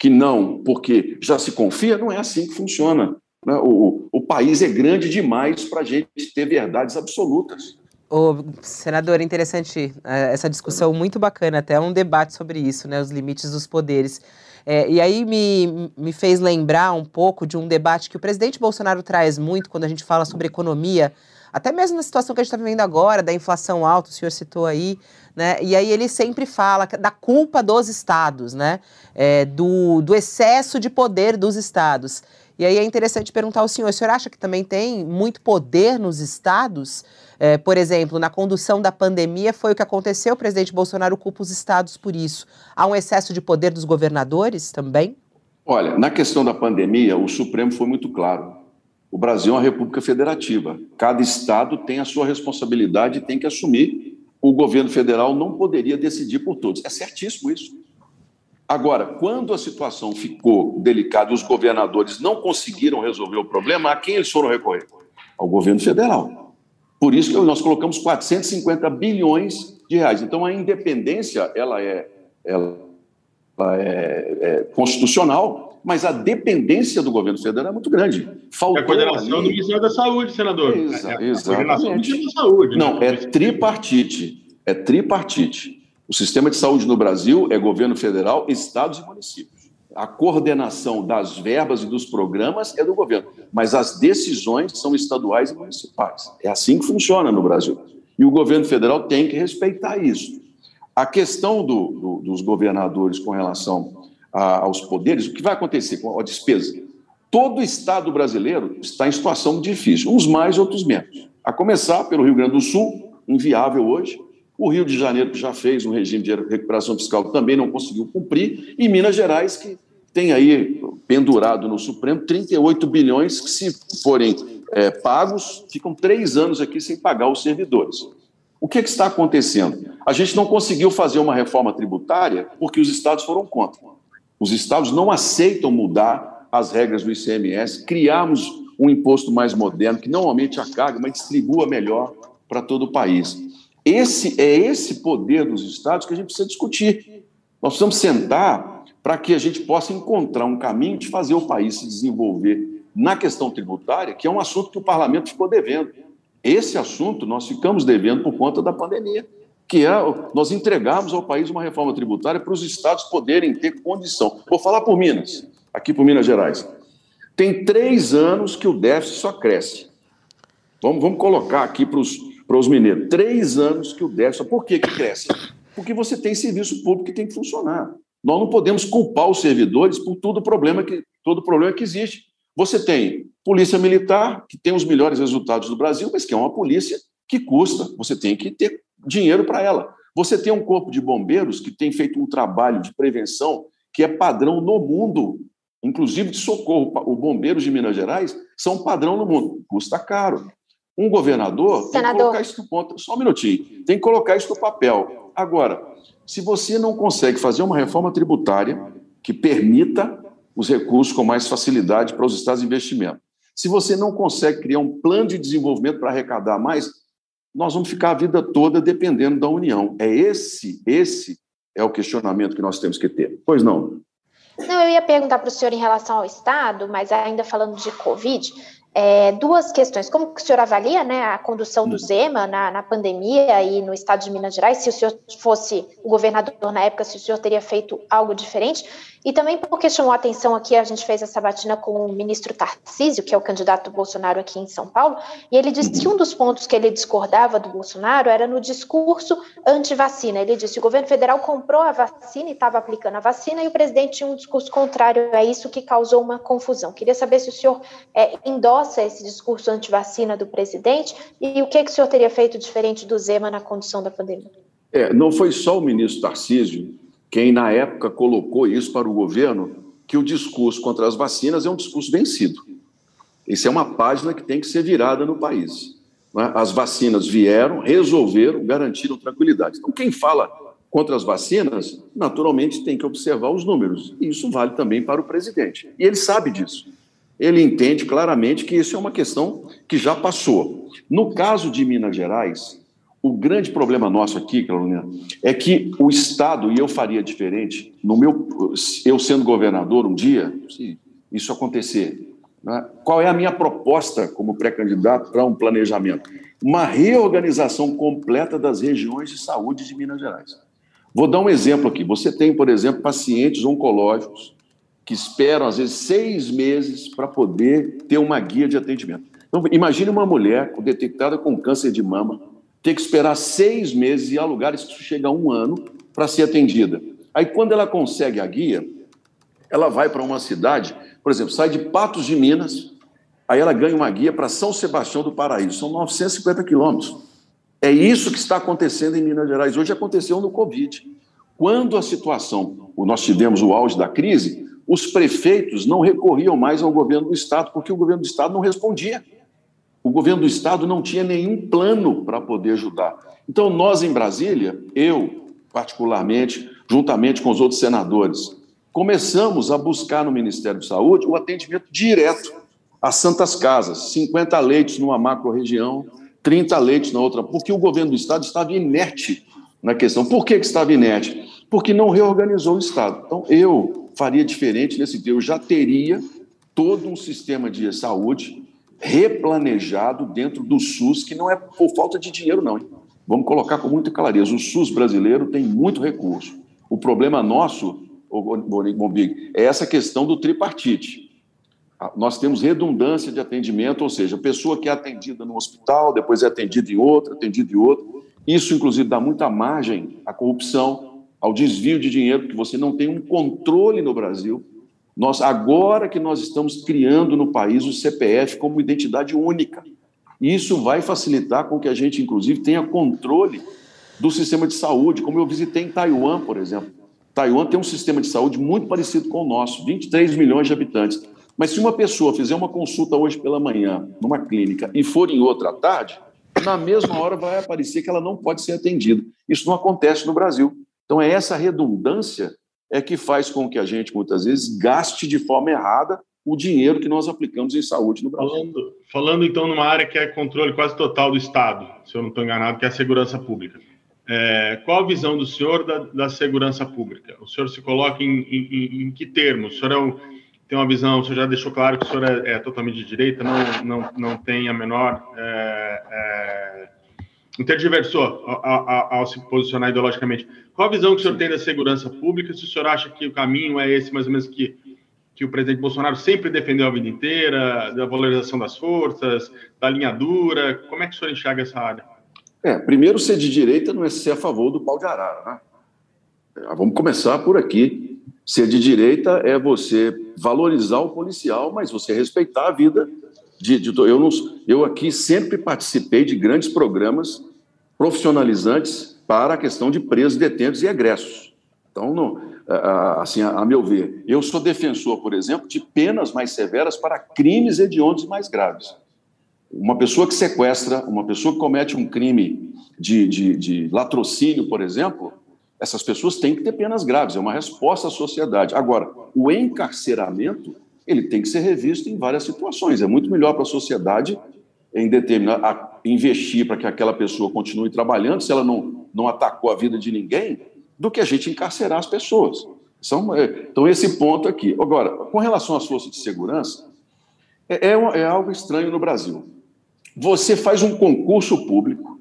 que não, porque já se confia, não é assim que funciona. Né? O, o país é grande demais para a gente ter verdades absolutas. O senador, interessante eh, essa discussão muito bacana, até um debate sobre isso, né, os limites dos poderes. É, e aí me, me fez lembrar um pouco de um debate que o presidente Bolsonaro traz muito quando a gente fala sobre economia, até mesmo na situação que a gente está vivendo agora, da inflação alta, o senhor citou aí, né? E aí ele sempre fala da culpa dos estados, né? É, do, do excesso de poder dos estados. E aí é interessante perguntar ao senhor: o senhor acha que também tem muito poder nos estados? É, por exemplo, na condução da pandemia foi o que aconteceu, o presidente Bolsonaro culpa os estados por isso. Há um excesso de poder dos governadores também? Olha, na questão da pandemia, o Supremo foi muito claro. O Brasil é uma república federativa. Cada estado tem a sua responsabilidade e tem que assumir. O governo federal não poderia decidir por todos. É certíssimo isso. Agora, quando a situação ficou delicada os governadores não conseguiram resolver o problema, a quem eles foram recorrer? Ao governo federal. Por isso que nós colocamos 450 bilhões de reais. Então, a independência ela é, ela é, é constitucional, mas a dependência do governo federal é muito grande. Faltou é a coordenação ali... do Ministério da Saúde, senador. Exa é a coordenação do Ministério da Saúde. Né? Não, né? é tripartite. É tripartite. O sistema de saúde no Brasil é governo federal, estados e municípios. A coordenação das verbas e dos programas é do governo, mas as decisões são estaduais e municipais. É assim que funciona no Brasil. E o governo federal tem que respeitar isso. A questão do, do, dos governadores com relação a, aos poderes, o que vai acontecer com a despesa? Todo estado brasileiro está em situação difícil, uns mais, outros menos. A começar pelo Rio Grande do Sul, inviável hoje, o Rio de Janeiro, que já fez um regime de recuperação fiscal, também não conseguiu cumprir. E Minas Gerais, que tem aí pendurado no Supremo 38 bilhões que, se forem é, pagos, ficam três anos aqui sem pagar os servidores. O que, é que está acontecendo? A gente não conseguiu fazer uma reforma tributária porque os estados foram contra. Os estados não aceitam mudar as regras do ICMS, criarmos um imposto mais moderno, que não aumente a carga, mas distribua melhor para todo o país. Esse é esse poder dos estados que a gente precisa discutir. Nós precisamos sentar para que a gente possa encontrar um caminho de fazer o país se desenvolver na questão tributária, que é um assunto que o parlamento ficou devendo. Esse assunto nós ficamos devendo por conta da pandemia, que é nós entregamos ao país uma reforma tributária para os estados poderem ter condição. Vou falar por Minas, aqui por Minas Gerais. Tem três anos que o déficit só cresce. Vamos, vamos colocar aqui para os para os mineiros. Três anos que o déficit. Por que, que cresce? Porque você tem serviço público que tem que funcionar. Nós não podemos culpar os servidores por todo o problema que, todo problema que existe. Você tem polícia militar, que tem os melhores resultados do Brasil, mas que é uma polícia que custa. Você tem que ter dinheiro para ela. Você tem um corpo de bombeiros que tem feito um trabalho de prevenção que é padrão no mundo, inclusive de socorro. Os bombeiros de Minas Gerais são padrão no mundo. Custa caro. Um governador Senador. tem que colocar isso no ponto. Só um minutinho. Tem que colocar isso no papel. Agora, se você não consegue fazer uma reforma tributária que permita os recursos com mais facilidade para os estados de investimento, se você não consegue criar um plano de desenvolvimento para arrecadar mais, nós vamos ficar a vida toda dependendo da União. É esse, esse é o questionamento que nós temos que ter. Pois não? Não, eu ia perguntar para o senhor em relação ao Estado, mas ainda falando de Covid, é, duas questões. Como que o senhor avalia né, a condução do Zema na, na, pandemia e no estado de Minas Gerais? Se o senhor fosse o governador na época, se o senhor teria feito algo diferente? E também porque chamou a atenção aqui, a gente fez essa batina com o ministro Tarcísio, que é o candidato do Bolsonaro aqui em São Paulo, e ele disse que um dos pontos que ele discordava do Bolsonaro era no discurso anti-vacina. Ele disse que o governo federal comprou a vacina e estava aplicando a vacina, e o presidente tinha um discurso contrário a isso, que causou uma confusão. Queria saber se o senhor é, endossa esse discurso anti-vacina do presidente e o que, que o senhor teria feito diferente do Zema na condução da pandemia. É, não foi só o ministro Tarcísio quem na época colocou isso para o governo, que o discurso contra as vacinas é um discurso vencido. Isso é uma página que tem que ser virada no país. Né? As vacinas vieram, resolveram, garantiram tranquilidade. Então, quem fala contra as vacinas, naturalmente tem que observar os números. E isso vale também para o presidente. E ele sabe disso. Ele entende claramente que isso é uma questão que já passou. No caso de Minas Gerais, o grande problema nosso aqui, Carolina, é que o Estado, e eu faria diferente, no meu, eu sendo governador um dia, isso acontecer, né, qual é a minha proposta como pré-candidato para um planejamento? Uma reorganização completa das regiões de saúde de Minas Gerais. Vou dar um exemplo aqui. Você tem, por exemplo, pacientes oncológicos que esperam, às vezes, seis meses para poder ter uma guia de atendimento. Então, imagine uma mulher detectada com câncer de mama, ter que esperar seis meses e há lugares que isso chega a um ano para ser atendida. Aí, quando ela consegue a guia, ela vai para uma cidade Por exemplo, sai de Patos de Minas, aí ela ganha uma guia para São Sebastião do Paraíso. São 950 quilômetros. É isso que está acontecendo em Minas Gerais. Hoje aconteceu no Covid. Quando a situação, nós tivemos o auge da crise, os prefeitos não recorriam mais ao governo do Estado, porque o governo do Estado não respondia. O governo do Estado não tinha nenhum plano para poder ajudar. Então, nós em Brasília, eu particularmente, juntamente com os outros senadores, começamos a buscar no Ministério da Saúde o atendimento direto às santas casas, 50 leitos numa macro-região, 30 leitos na outra, porque o governo do Estado estava inerte na questão. Por que, que estava inerte? Porque não reorganizou o Estado. Então, eu faria diferente nesse dia, eu já teria todo um sistema de saúde replanejado dentro do SUS, que não é por falta de dinheiro, não. Hein? Vamos colocar com muita clareza: o SUS brasileiro tem muito recurso. O problema nosso, Bombig, é essa questão do tripartite. Ah, nós temos redundância de atendimento, ou seja, a pessoa que é atendida no hospital, depois é atendida em outro, atendida em outro. Isso, inclusive, dá muita margem à corrupção, ao desvio de dinheiro, porque você não tem um controle no Brasil nós, agora que nós estamos criando no país o CPF como identidade única, isso vai facilitar com que a gente, inclusive, tenha controle do sistema de saúde, como eu visitei em Taiwan, por exemplo. Taiwan tem um sistema de saúde muito parecido com o nosso, 23 milhões de habitantes. Mas se uma pessoa fizer uma consulta hoje pela manhã, numa clínica, e for em outra à tarde, na mesma hora vai aparecer que ela não pode ser atendida. Isso não acontece no Brasil. Então, é essa redundância é que faz com que a gente, muitas vezes, gaste de forma errada o dinheiro que nós aplicamos em saúde no Brasil. Falando, falando então numa área que é controle quase total do Estado, se eu não estou enganado, que é a segurança pública. É, qual a visão do senhor da, da, segurança pública? O senhor se coloca em, em, em que termos? O senhor é um, tem uma visão, o senhor já deixou claro que o senhor é, é totalmente de direita, não, não, não tem a menor. É, é interdiversou ao, ao, se posicionar ideologicamente. Qual a visão que o senhor tem da segurança pública? Se o senhor acha que o caminho é esse, mais ou menos, que, que o presidente Bolsonaro sempre defendeu a vida inteira, da valorização das forças, da linha dura, como é que o senhor enxerga essa área? É, primeiro, ser de direita não é ser a favor do pau de arara, né? É, vamos começar por aqui. Ser de direita é você valorizar o policial, mas você respeitar a vida de, de, eu, não, eu aqui sempre participei de grandes programas profissionalizantes para a questão de presos, detentos e egressos. Então, assim, a, a, meu ver, eu sou defensor, por exemplo, de penas mais severas para crimes hediondos mais graves. Uma pessoa que sequestra, uma pessoa que comete um crime de, de, de latrocínio, por exemplo, essas pessoas têm que ter penas graves, é uma resposta à sociedade. Agora, o encarceramento ele tem que ser revisto em várias situações. É muito melhor para a sociedade em determinar, investir para que aquela pessoa continue trabalhando, se ela não, não atacou a vida de ninguém, do que a gente encarcerar as pessoas. São, é, então, esse ponto aqui. Agora, com relação às forças de segurança, é, é, é algo estranho no Brasil. Você faz um concurso público,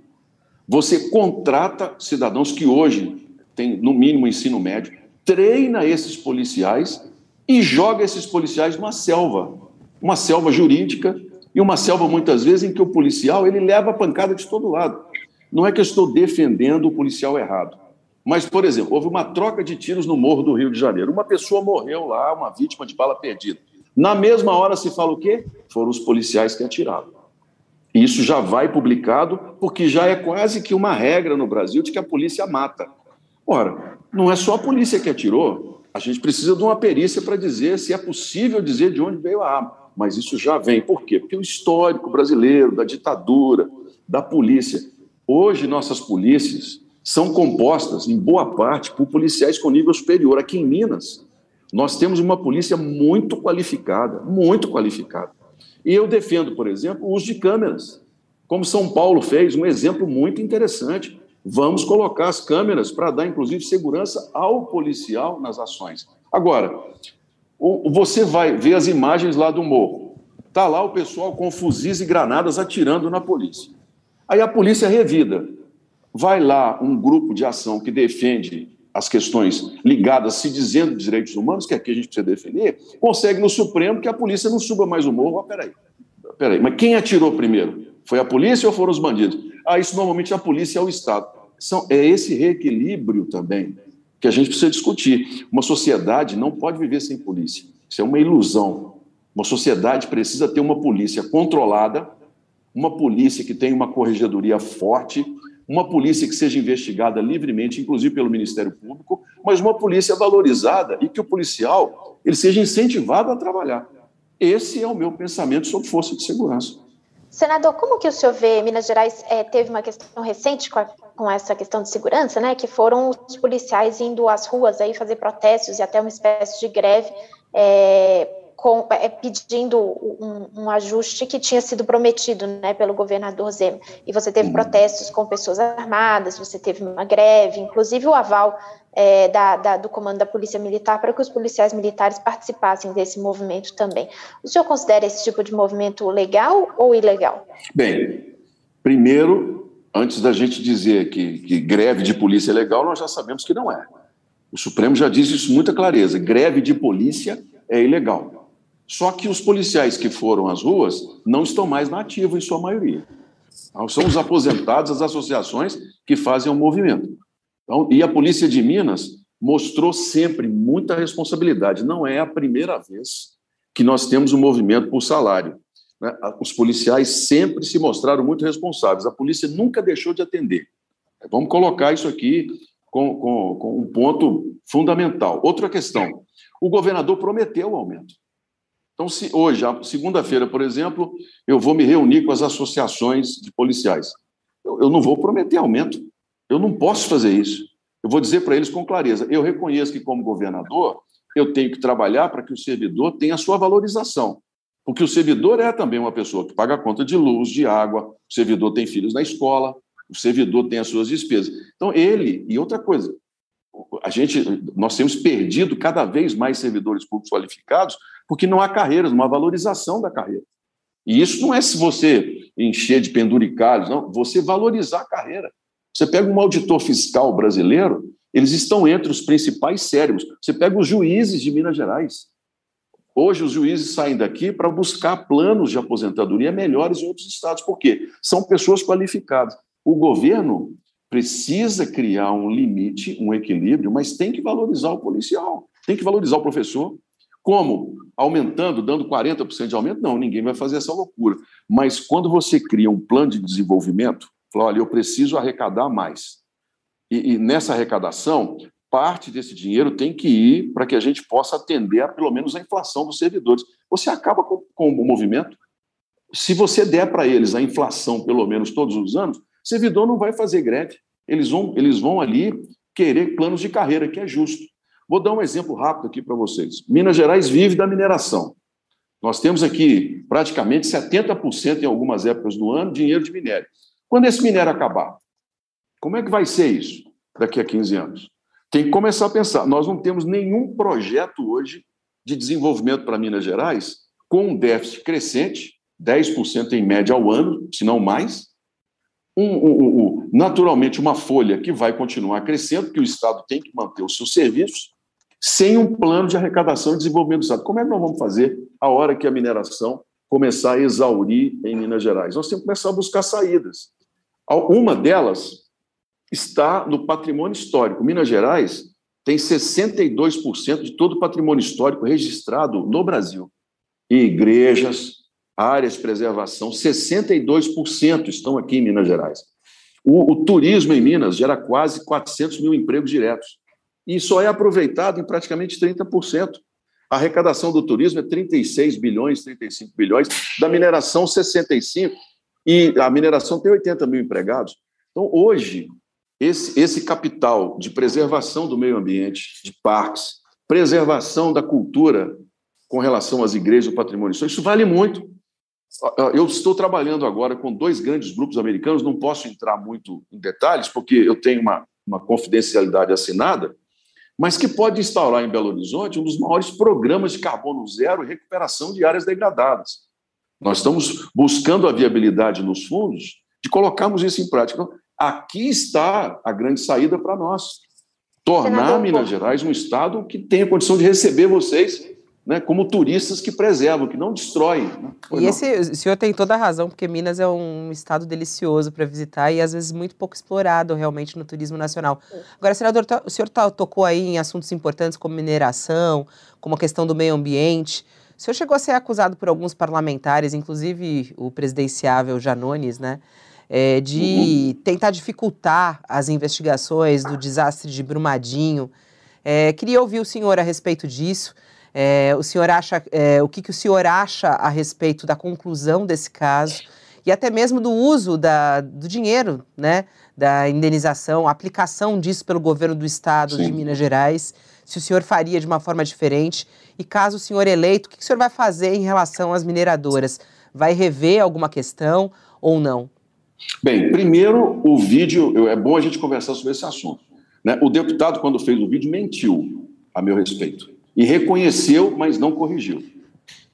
você contrata cidadãos que hoje têm, no mínimo, ensino médio, treina esses policiais e joga esses policiais numa selva, uma selva jurídica e uma selva muitas vezes em que o policial ele leva a pancada de todo lado. Não é que eu estou defendendo o policial errado, mas por exemplo, houve uma troca de tiros no Morro do Rio de Janeiro. Uma pessoa morreu lá, uma vítima de bala perdida. Na mesma hora se fala o quê? Foram os policiais que atiraram. Isso já vai publicado, porque já é quase que uma regra no Brasil de que a polícia mata. Ora, não é só a polícia que atirou, a gente precisa de uma perícia para dizer se é possível dizer de onde veio a arma. Mas isso já vem. Por quê? Porque o histórico brasileiro, da ditadura, da polícia. Hoje, nossas polícias são compostas, em boa parte, por policiais com nível superior. Aqui em Minas, nós temos uma polícia muito qualificada, muito qualificada. E eu defendo, por exemplo, o uso de câmeras, como São Paulo fez, um exemplo muito interessante. Vamos colocar as câmeras para dar, inclusive, segurança ao policial nas ações. Agora, você vai ver as imagens lá do morro. Está lá o pessoal com fuzis e granadas atirando na polícia. Aí a polícia revida. Vai lá um grupo de ação que defende as questões ligadas, se dizendo de direitos humanos, que aqui a gente precisa defender, consegue no Supremo que a polícia não suba mais o morro. Oh, peraí, peraí, mas quem atirou primeiro? Foi a polícia ou foram os bandidos? Ah, isso normalmente a polícia é o Estado. São, é esse reequilíbrio também que a gente precisa discutir. Uma sociedade não pode viver sem polícia. Isso é uma ilusão. Uma sociedade precisa ter uma polícia controlada, uma polícia que tenha uma corregedoria forte, uma polícia que seja investigada livremente, inclusive pelo Ministério Público, mas uma polícia valorizada e que o policial ele seja incentivado a trabalhar. Esse é o meu pensamento sobre força de segurança. Senador, como que o senhor vê, Minas Gerais é, teve uma questão recente com, a, com, essa questão de segurança, né, que foram os policiais indo às ruas aí fazer protestos e até uma espécie de greve é, com, é, pedindo um, um, ajuste que tinha sido prometido né, pelo governador Zema. E você teve protestos com pessoas armadas, você teve uma greve, inclusive o aval é, da, da, do comando da Polícia Militar para que os policiais militares participassem desse movimento também. O senhor considera esse tipo de movimento legal ou ilegal? Bem, primeiro, antes da gente dizer que, que greve de polícia é legal, nós já sabemos que não é. O Supremo já diz isso com muita clareza: greve de polícia é ilegal. Só que os policiais que foram às ruas não estão mais na ativa, em sua maioria. São os aposentados, as associações que fazem o movimento. Então, e a Polícia de Minas mostrou sempre muita responsabilidade. Não é a primeira vez que nós temos um movimento por salário. Né? Os policiais sempre se mostraram muito responsáveis. A polícia nunca deixou de atender. Vamos colocar isso aqui com, com, com um ponto fundamental. Outra questão: o governador prometeu o aumento. Então, se hoje, segunda-feira, por exemplo, eu vou me reunir com as associações de policiais, eu, eu não vou prometer aumento. Eu não posso fazer isso. Eu vou dizer para eles com clareza: eu reconheço que, como governador, eu tenho que trabalhar para que o servidor tenha a sua valorização. Porque o servidor é também uma pessoa que paga a conta de luz, de água, o servidor tem filhos na escola, o servidor tem as suas despesas. Então, ele, e outra coisa, a gente, nós temos perdido cada vez mais servidores públicos qualificados porque não há carreiras, uma valorização da carreira. E isso não é se você encher de penduricalhos, não, você valorizar a carreira. Você pega um auditor fiscal brasileiro, eles estão entre os principais cérebros. Você pega os juízes de Minas Gerais. Hoje, os juízes saem daqui para buscar planos de aposentadoria melhores em outros estados. Por quê? São pessoas qualificadas. O governo precisa criar um limite, um equilíbrio, mas tem que valorizar o policial, tem que valorizar o professor, como? Aumentando, dando 40% de aumento? Não, ninguém vai fazer essa loucura. Mas quando você cria um plano de desenvolvimento, fala, olha, eu preciso arrecadar mais. E, e nessa arrecadação, parte desse dinheiro tem que ir para que a gente possa atender a, pelo menos a inflação dos servidores. Você acaba com, com o movimento. Se você der para eles a inflação, pelo menos todos os anos, servidor não vai fazer greve. Eles vão, eles vão ali querer planos de carreira, que é justo. Vou dar um exemplo rápido aqui para vocês. Minas Gerais vive da mineração. Nós temos aqui praticamente 70% em algumas épocas do ano dinheiro de minério. Quando esse minério acabar, como é que vai ser isso daqui a 15 anos? Tem que começar a pensar. Nós não temos nenhum projeto hoje de desenvolvimento para Minas Gerais com um déficit crescente, 10% em média ao ano, se não mais. Um, um, um, naturalmente, uma folha que vai continuar crescendo, porque o Estado tem que manter os seus serviços, sem um plano de arrecadação e desenvolvimento do Estado. Como é que nós vamos fazer a hora que a mineração começar a exaurir em Minas Gerais? Nós temos que começar a buscar saídas. Uma delas está no patrimônio histórico. Minas Gerais tem 62% de todo o patrimônio histórico registrado no Brasil. igrejas, áreas de preservação, 62% estão aqui em Minas Gerais. O, o turismo em Minas gera quase 400 mil empregos diretos e só é aproveitado em praticamente 30%. A arrecadação do turismo é 36 bilhões, 35 bilhões, da mineração 65, e a mineração tem 80 mil empregados. Então, hoje, esse, esse capital de preservação do meio ambiente, de parques, preservação da cultura com relação às igrejas, o patrimônio isso vale muito. Eu estou trabalhando agora com dois grandes grupos americanos, não posso entrar muito em detalhes, porque eu tenho uma, uma confidencialidade assinada, mas que pode instaurar em Belo Horizonte um dos maiores programas de carbono zero e recuperação de áreas degradadas. Nós estamos buscando a viabilidade nos fundos de colocarmos isso em prática. Então, aqui está a grande saída para nós. Tornar Senador, Minas Gerais um estado que tenha condição de receber vocês né, como turistas que preservam, que não destroem. Né? E esse, o senhor tem toda a razão, porque Minas é um estado delicioso para visitar e às vezes muito pouco explorado realmente no turismo nacional. Agora, senador, o senhor tocou aí em assuntos importantes como mineração, como a questão do meio ambiente. O senhor chegou a ser acusado por alguns parlamentares, inclusive o presidenciável Janones, né? É, de tentar dificultar as investigações do desastre de Brumadinho. É, queria ouvir o senhor a respeito disso. É, o senhor acha, é, o que, que o senhor acha a respeito da conclusão desse caso e até mesmo do uso da, do dinheiro, né, da indenização, a aplicação disso pelo governo do estado Sim. de Minas Gerais, se o senhor faria de uma forma diferente e caso o senhor eleito, o que, que o senhor vai fazer em relação às mineradoras? Vai rever alguma questão ou não? Bem, primeiro o vídeo, é bom a gente conversar sobre esse assunto. Né? O deputado, quando fez o vídeo, mentiu a meu respeito e reconheceu, mas não corrigiu.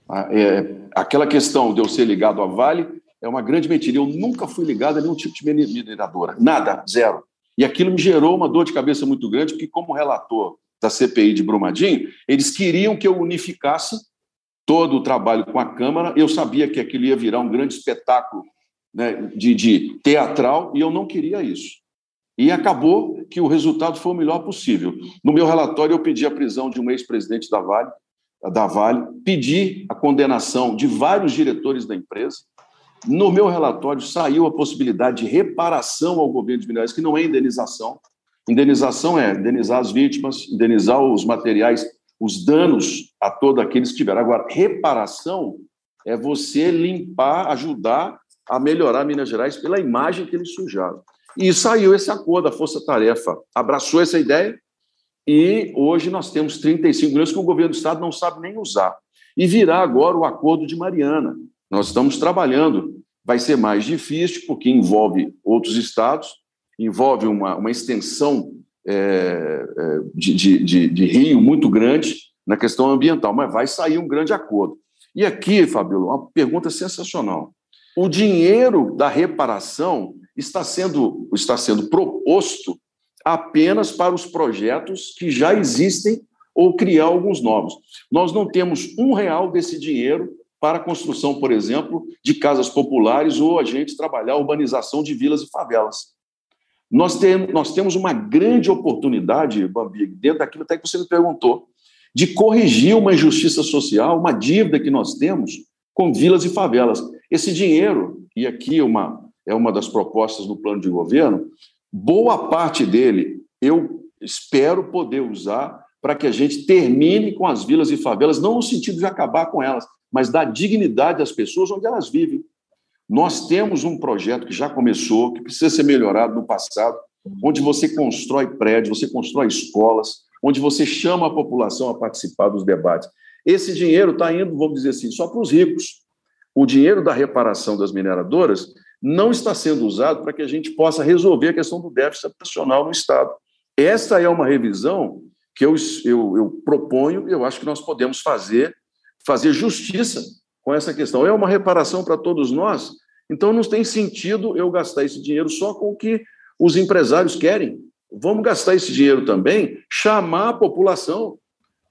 Ah, é, aquela questão de eu ser ligado à Vale é uma grande mentira. Eu nunca fui ligado a nenhum tipo de mineradora, nada, zero. E aquilo me gerou uma dor de cabeça muito grande, porque, como relator da CPI de Brumadinho, eles queriam que eu unificasse todo o trabalho com a Câmara. Eu sabia que aquilo ia virar um grande espetáculo né, de, de teatral e eu não queria isso. E acabou que o resultado foi o melhor possível. No meu relatório, eu pedi a prisão de um ex-presidente da Vale, da Vale, pedi a condenação de vários diretores da empresa. No meu relatório saiu a possibilidade de reparação ao governo de Minas que não é indenização. Indenização é indenizar as vítimas, indenizar os materiais, os danos a todos aqueles que tiveram. Agora, reparação é você limpar, ajudar a melhorar Minas Gerais pela imagem que eles sujaram. E saiu esse acordo, a Força Tarefa abraçou essa ideia e hoje nós temos 35 milhões que o governo do Estado não sabe nem usar. E virá agora o acordo de Mariana. Nós estamos trabalhando. Vai ser mais difícil, porque envolve outros estados, envolve uma, uma extensão é, é de, de, de, de rio muito grande na questão ambiental, mas vai sair um grande acordo. E aqui, Fabíola, uma pergunta sensacional. O dinheiro da reparação está sendo, está sendo proposto apenas para os projetos que já existem ou criar alguns novos. Nós não temos um real desse dinheiro para a construção, por exemplo, de casas populares ou a gente trabalhar a urbanização de vilas e favelas. Nós, tem, nós temos uma grande oportunidade, Bambi, dentro daquilo até que você me perguntou, de corrigir uma injustiça social, uma dívida que nós temos com vilas e favelas. Esse dinheiro, e aqui uma, é uma das propostas do plano de governo, boa parte dele eu espero poder usar para que a gente termine com as vilas e favelas, não no sentido de acabar com elas, mas dar dignidade às pessoas onde elas vivem. Nós temos um projeto que já começou, que precisa ser melhorado no passado, onde você constrói prédios, você constrói escolas, onde você chama a população a participar dos debates. Esse dinheiro está indo, vamos dizer assim, só para os ricos. O dinheiro da reparação das mineradoras não está sendo usado para que a gente possa resolver a questão do déficit habitacional no Estado. Esta é uma revisão que eu, eu, eu proponho e eu acho que nós podemos fazer, fazer justiça com essa questão. É uma reparação para todos nós, então não tem sentido eu gastar esse dinheiro só com o que os empresários querem. Vamos gastar esse dinheiro também, chamar a população,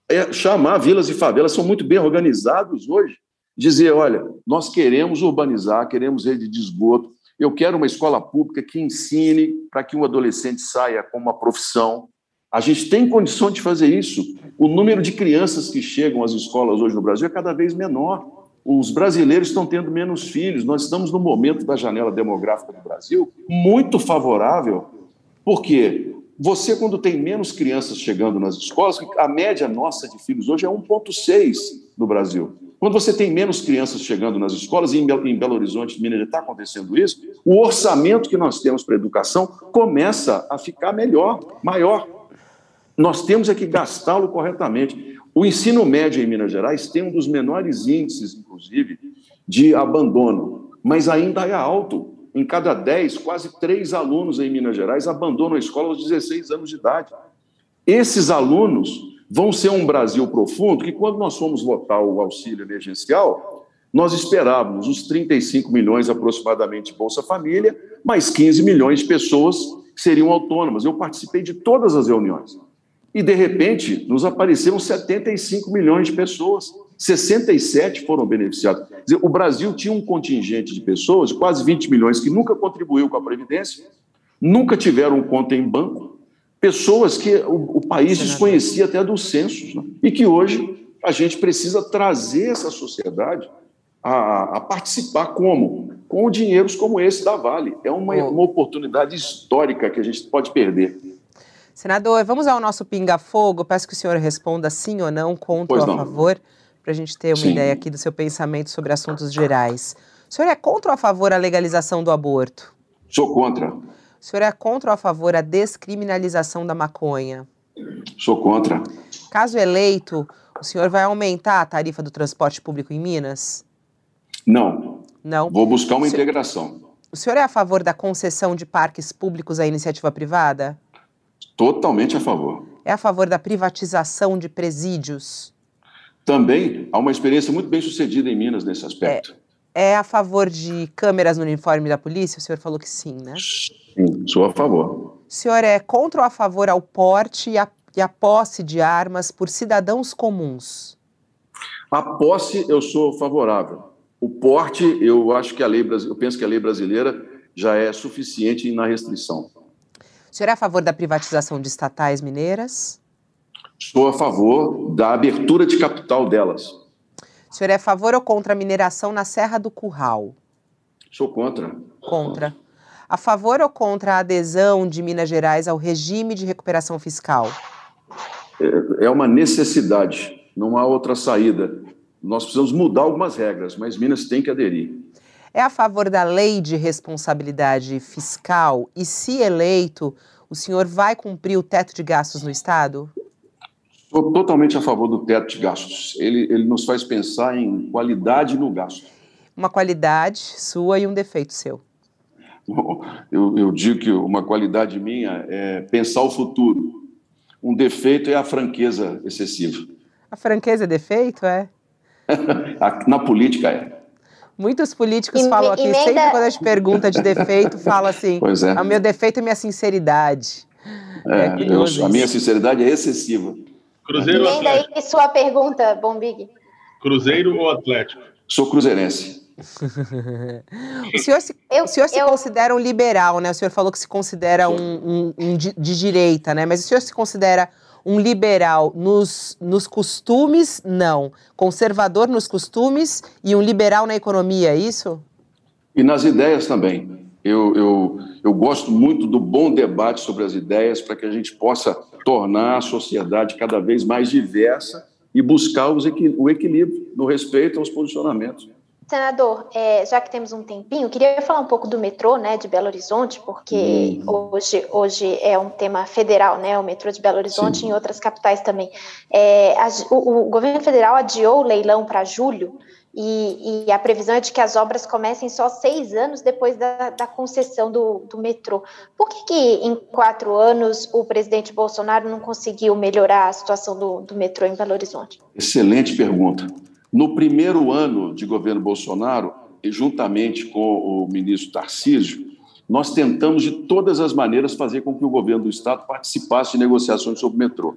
é, chamar vilas e favelas, são muito bem organizados hoje dizer: olha, nós queremos urbanizar, queremos rede de esgoto, eu quero uma escola pública que ensine para que um adolescente saia com uma profissão. A gente tem condição de fazer isso. O número de crianças que chegam às escolas hoje no Brasil é cada vez menor. Os brasileiros estão tendo menos filhos. Nós estamos no momento da janela demográfica do Brasil muito favorável, porque você, quando tem menos crianças chegando nas escolas, a média nossa de filhos hoje é 1,6 no Brasil. Quando você tem menos crianças chegando nas escolas, e em Belo Horizonte, Minas, está acontecendo isso, o orçamento que nós temos para educação começa a ficar melhor, maior. Nós temos é que gastá-lo corretamente. O ensino médio em Minas Gerais tem um dos menores índices, inclusive, de abandono, mas ainda é alto. Em cada 10, quase três alunos em Minas Gerais abandonam a escola aos 16 anos de idade. Esses alunos vão ser um Brasil profundo que, quando nós fomos votar o auxílio emergencial, nós esperávamos os 35 milhões aproximadamente de Bolsa Família, mais 15 milhões de pessoas que seriam autônomas. Eu participei de todas as reuniões. E, de repente, nos apareceram 75 milhões de pessoas. 67 foram beneficiados. Dizer, o Brasil tinha um contingente de pessoas, quase 20 milhões, que nunca contribuiu com a Previdência, nunca tiveram conta em banco, pessoas que o, o país desconhecia até dos censos, né? e que hoje a gente precisa trazer essa sociedade a, a, participar como? Com dinheiros como esse da Vale. É uma, uma oportunidade histórica que a gente pode perder. Senador, vamos ao nosso pinga-fogo. Peço que o senhor responda sim ou não, contra ou a favor, para a gente ter uma sim. ideia aqui do seu pensamento sobre assuntos gerais. O senhor é contra ou a favor a legalização do aborto? Sou contra. O senhor é contra ou a favor a descriminalização da maconha? Sou contra. Caso eleito, o senhor vai aumentar a tarifa do transporte público em Minas? Não. Não. Vou buscar uma o integração. Senhor, o senhor é a favor da concessão de parques públicos à iniciativa privada? Totalmente a favor. É a favor da privatização de presídios? Também há uma experiência muito bem sucedida em Minas nesse aspecto. É, é a favor de câmeras no uniforme da polícia? O senhor falou que sim, né? Sim, sou a favor. O senhor é contra ou a favor ao porte e a, e a posse de armas por cidadãos comuns? A posse eu sou favorável. O porte, eu acho que a lei, eu penso que a lei brasileira já é suficiente na restrição. O senhor é a favor da privatização de estatais mineiras? Sou a favor da abertura de capital delas. O senhor é a favor ou contra a mineração na Serra do Curral? Sou contra. Contra. A favor ou contra a adesão de Minas Gerais ao regime de recuperação fiscal? É, é uma necessidade, não há outra saída. Nós precisamos mudar algumas regras, mas Minas tem que aderir é a favor da lei de responsabilidade fiscal e, se eleito, o senhor vai cumprir o teto de gastos no Estado? Sou totalmente a favor do teto de gastos. Ele, ele nos faz pensar em qualidade no gasto. Uma qualidade sua e um defeito seu. Eu, eu digo que uma qualidade minha é pensar o futuro. Um defeito é a franqueza excessiva. A franqueza é defeito, é? Na política é. Muitos políticos e, falam aqui, emenda... sempre quando a gente pergunta de defeito, fala assim: pois é. o meu defeito é minha sinceridade. É, é eu, a minha sinceridade é excessiva. Cruzeiro emenda aí sua pergunta, Bombig. Cruzeiro ou Atlético? Sou cruzeirense. o senhor se, eu, o senhor se eu... considera um liberal, né? O senhor falou que se considera um, um, um de, de direita, né? Mas o senhor se considera um liberal nos, nos costumes, não. Conservador nos costumes e um liberal na economia, é isso? E nas ideias também. Eu, eu, eu gosto muito do bom debate sobre as ideias para que a gente possa tornar a sociedade cada vez mais diversa e buscar os, o equilíbrio no respeito aos posicionamentos. Senador, é, já que temos um tempinho, queria falar um pouco do metrô, né, de Belo Horizonte, porque uhum. hoje, hoje é um tema federal, né, o metrô de Belo Horizonte Sim. e em outras capitais também. É, a, o, o, governo federal adiou o leilão para julho e, e, a previsão é de que as obras comecem só seis anos depois da, da concessão do, do metrô. Por que, que em quatro anos o presidente Bolsonaro não conseguiu melhorar a situação do, do metrô em Belo Horizonte? Excelente pergunta. No primeiro ano de governo Bolsonaro, juntamente com o ministro Tarcísio, nós tentamos de todas as maneiras fazer com que o governo do Estado participasse de negociações sobre o metrô.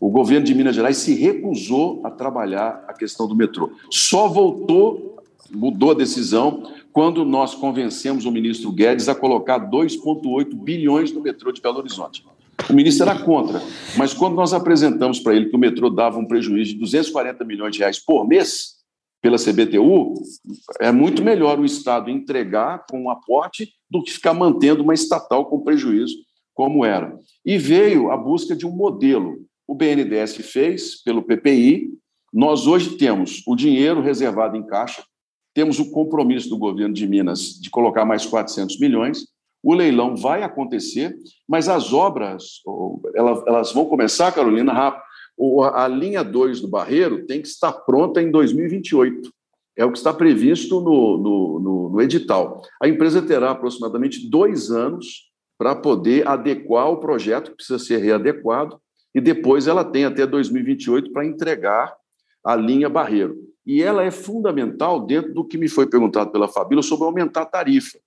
O governo de Minas Gerais se recusou a trabalhar a questão do metrô. Só voltou, mudou a decisão, quando nós convencemos o ministro Guedes a colocar 2,8 bilhões no metrô de Belo Horizonte. O ministro era contra, mas quando nós apresentamos para ele que o metrô dava um prejuízo de 240 milhões de reais por mês pela CBTU, é muito melhor o Estado entregar com um aporte do que ficar mantendo uma estatal com prejuízo como era. E veio a busca de um modelo. O BNDES fez pelo PPI. Nós hoje temos o dinheiro reservado em caixa, temos o compromisso do governo de Minas de colocar mais 400 milhões o leilão vai acontecer, mas as obras elas vão começar, Carolina, rápido. A linha 2 do Barreiro tem que estar pronta em 2028. É o que está previsto no, no, no, no edital. A empresa terá aproximadamente dois anos para poder adequar o projeto, que precisa ser readequado, e depois ela tem até 2028 para entregar a linha Barreiro. E ela é fundamental dentro do que me foi perguntado pela Fabíola sobre aumentar a tarifa.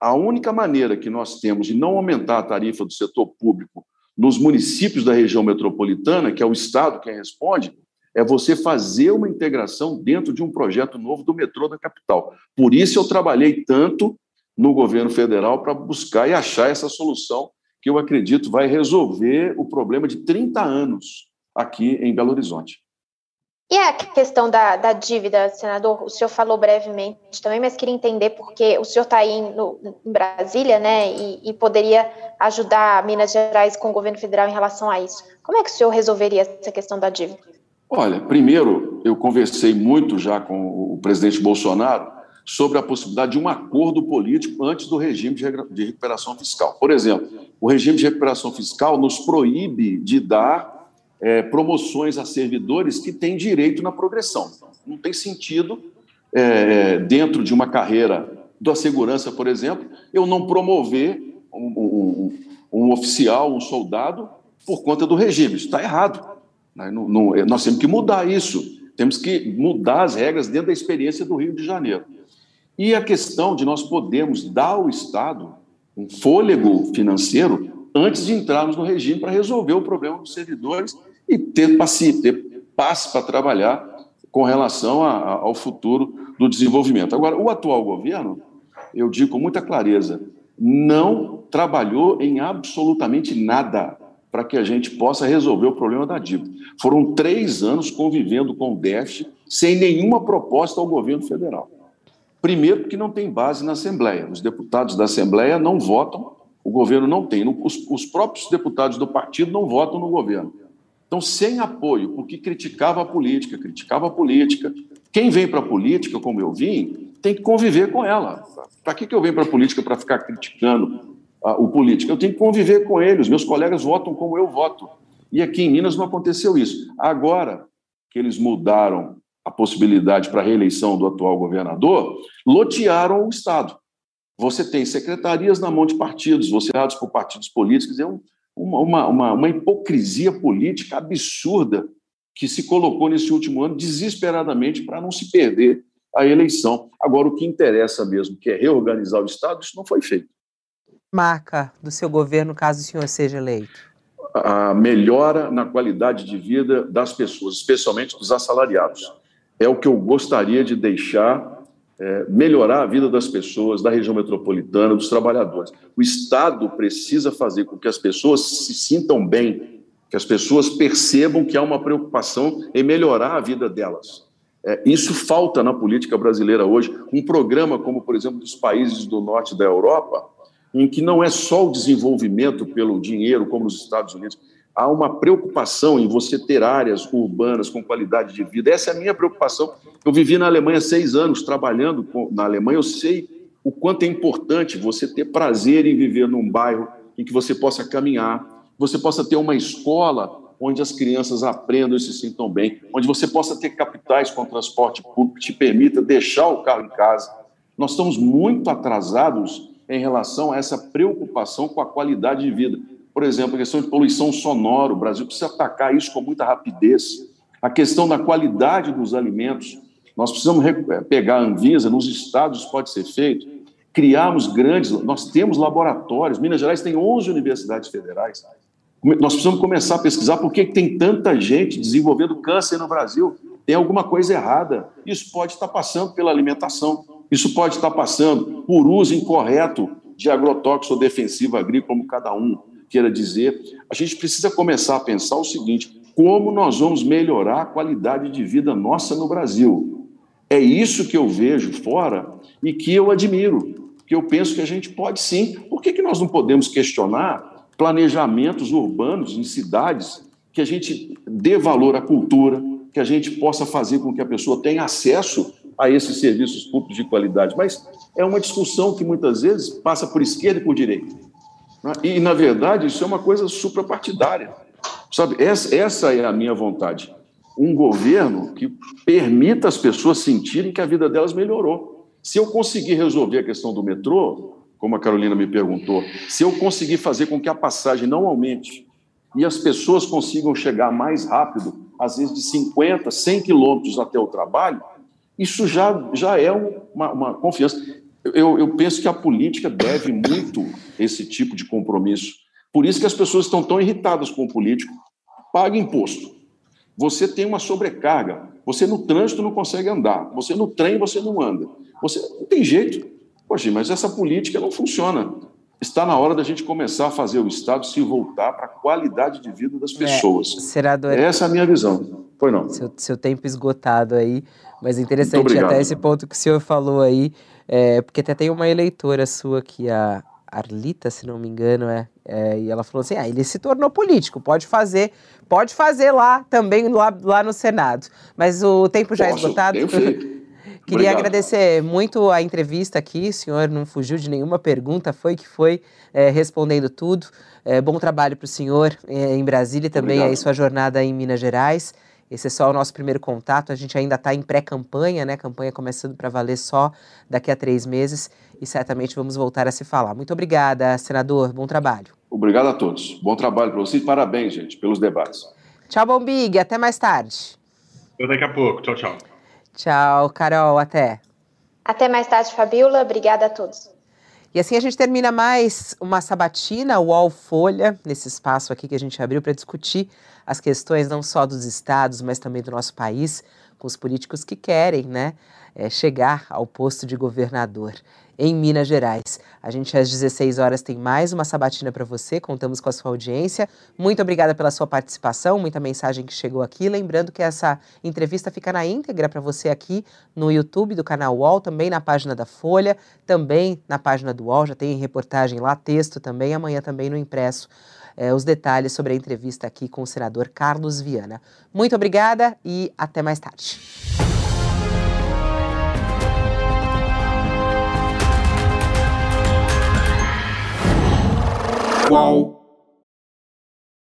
A única maneira que nós temos de não aumentar a tarifa do setor público nos municípios da região metropolitana, que é o Estado quem responde, é você fazer uma integração dentro de um projeto novo do metrô da capital. Por isso eu trabalhei tanto no governo federal para buscar e achar essa solução que eu acredito vai resolver o problema de 30 anos aqui em Belo Horizonte. E a questão da, da dívida, senador, o senhor falou brevemente também, mas queria entender porque o senhor está aí no, em Brasília, né, e, e, poderia ajudar Minas Gerais com o governo federal em relação a isso. Como é que o senhor resolveria essa questão da dívida? Olha, primeiro, eu conversei muito já com o presidente Bolsonaro sobre a possibilidade de um acordo político antes do regime de recuperação fiscal. Por exemplo, o regime de recuperação fiscal nos proíbe de dar é, promoções a servidores que têm direito na progressão. Não tem sentido, é, dentro de uma carreira da segurança, por exemplo, eu não promover um, um, um oficial, um soldado, por conta do regime. Isso está errado. Né? Não, não, nós temos que mudar isso. Temos que mudar as regras dentro da experiência do Rio de Janeiro. E a questão de nós podermos dar ao Estado um fôlego financeiro antes de entrarmos no regime para resolver o problema dos servidores e ter passe, ter passe para trabalhar com relação a, a, ao futuro do desenvolvimento. Agora, o atual governo, eu digo com muita clareza, não trabalhou em absolutamente nada para que a gente possa resolver o problema da dívida. Foram três anos convivendo com o déficit sem nenhuma proposta ao governo federal. Primeiro, porque não tem base na Assembleia. Os deputados da Assembleia não votam, o governo não tem. Os, os próprios deputados do partido não votam no governo. Então, sem apoio, porque criticava a política, criticava a política. Quem vem para a política, como eu vim, tem que conviver com ela. Para que, que eu venho para a política para ficar criticando o político? Eu tenho que conviver com ele. Os meus colegas votam como eu voto. E aqui em Minas não aconteceu isso. Agora que eles mudaram a possibilidade para a reeleição do atual governador, lotearam o Estado. Você tem secretarias na mão de partidos, você dados por partidos políticos, é um, uma, uma, uma hipocrisia política absurda que se colocou nesse último ano desesperadamente para não se perder a eleição. Agora, o que interessa mesmo, que é reorganizar o Estado, isso não foi feito. Marca do seu governo, caso o senhor seja eleito? A melhora na qualidade de vida das pessoas, especialmente dos assalariados. É o que eu gostaria de deixar é, melhorar a vida das pessoas, da região metropolitana, dos trabalhadores. O Estado precisa fazer com que as pessoas se sintam bem, que as pessoas percebam que há uma preocupação em melhorar a vida delas. É, isso falta na política brasileira hoje. Um programa como, por exemplo, dos países do norte da Europa, em que não é só o desenvolvimento pelo dinheiro, como nos Estados Unidos, há uma preocupação em você ter áreas urbanas com qualidade de vida. Essa é a minha preocupação. Eu vivi na Alemanha seis anos trabalhando com, na Alemanha, eu sei o quanto é importante você ter prazer em viver num bairro em que você possa caminhar, você possa ter uma escola onde as crianças aprendam e se sintam bem, onde você possa ter capitais com transporte público que te permita deixar o carro em casa. Nós estamos muito atrasados em relação a essa preocupação com a qualidade de vida. Por exemplo, a questão de poluição sonora, o Brasil precisa atacar isso com muita rapidez. A questão da qualidade dos alimentos, nós precisamos eh, pegar a Anvisa, nos estados pode ser feito, criarmos grandes, nós temos laboratórios, Minas Gerais tem 11 universidades federais, nós precisamos começar a pesquisar por que tem tanta gente desenvolvendo câncer no Brasil, tem alguma coisa errada, isso pode estar passando pela alimentação, isso pode estar passando por uso incorreto de agrotóxico defensivo agrícola, como cada um queira dizer. A gente precisa começar a pensar o seguinte: como nós vamos melhorar a qualidade de vida nossa no Brasil? É isso que eu vejo fora e que eu admiro, que eu penso que a gente pode sim. Por que, que nós não podemos questionar planejamentos urbanos em cidades que a gente dê valor à cultura, que a gente possa fazer com que a pessoa tenha acesso a esses serviços públicos de qualidade. Mas é uma discussão que muitas vezes passa por esquerda e por direita. Né? E, na verdade, isso é uma coisa suprapartidária. Sabe, essa, essa é a minha vontade. Um governo que permita as pessoas sentirem que a vida delas melhorou. Se eu conseguir resolver a questão do metrô, como a Carolina me perguntou, se eu conseguir fazer com que a passagem não aumente e as pessoas consigam chegar mais rápido, às vezes de 50, 100 quilômetros até o trabalho, isso já, já é uma, uma confiança. Eu, eu penso que a política deve muito esse tipo de compromisso, Por isso que as pessoas estão tão irritadas com o político. Paga imposto. Você tem uma sobrecarga. Você no trânsito não consegue andar. Você no trem você não anda. Você não tem jeito. Poxa, mas essa política não funciona. Está na hora da gente começar a fazer o Estado se voltar para a qualidade de vida das é, pessoas. É, senador, Essa é a minha visão. Foi não. Seu, seu tempo esgotado aí, mas interessante até esse ponto que o senhor falou aí, é, porque até tem uma eleitora sua aqui, a Arlita, se não me engano, é, é, e ela falou assim: ah, ele se tornou político, pode fazer, pode fazer lá também, lá, lá no Senado. Mas o tempo já é Posso, é esgotado. Queria Obrigado. agradecer muito a entrevista aqui, o senhor não fugiu de nenhuma pergunta, foi que foi é, respondendo tudo. É, bom trabalho para o senhor é, em Brasília e também aí sua jornada em Minas Gerais. Esse é só o nosso primeiro contato. A gente ainda está em pré-campanha, né? Campanha começando para valer só daqui a três meses e certamente vamos voltar a se falar. Muito obrigada, senador. Bom trabalho. Obrigado a todos. Bom trabalho para vocês. Parabéns, gente, pelos debates. Tchau, Bombig. Até mais tarde. Até daqui a pouco. Tchau, tchau. Tchau, Carol. Até. Até mais tarde, Fabiola. Obrigada a todos. E assim a gente termina mais uma sabatina, o UOL Folha, nesse espaço aqui que a gente abriu para discutir as questões não só dos estados, mas também do nosso país, com os políticos que querem né, é, chegar ao posto de governador em Minas Gerais. A gente às 16 horas tem mais uma sabatina para você, contamos com a sua audiência. Muito obrigada pela sua participação, muita mensagem que chegou aqui. Lembrando que essa entrevista fica na íntegra para você aqui no YouTube do canal UOL, também na página da Folha, também na página do UOL, já tem reportagem lá, texto também, amanhã também no impresso. É, os detalhes sobre a entrevista aqui com o senador Carlos Viana. Muito obrigada e até mais tarde. Qual?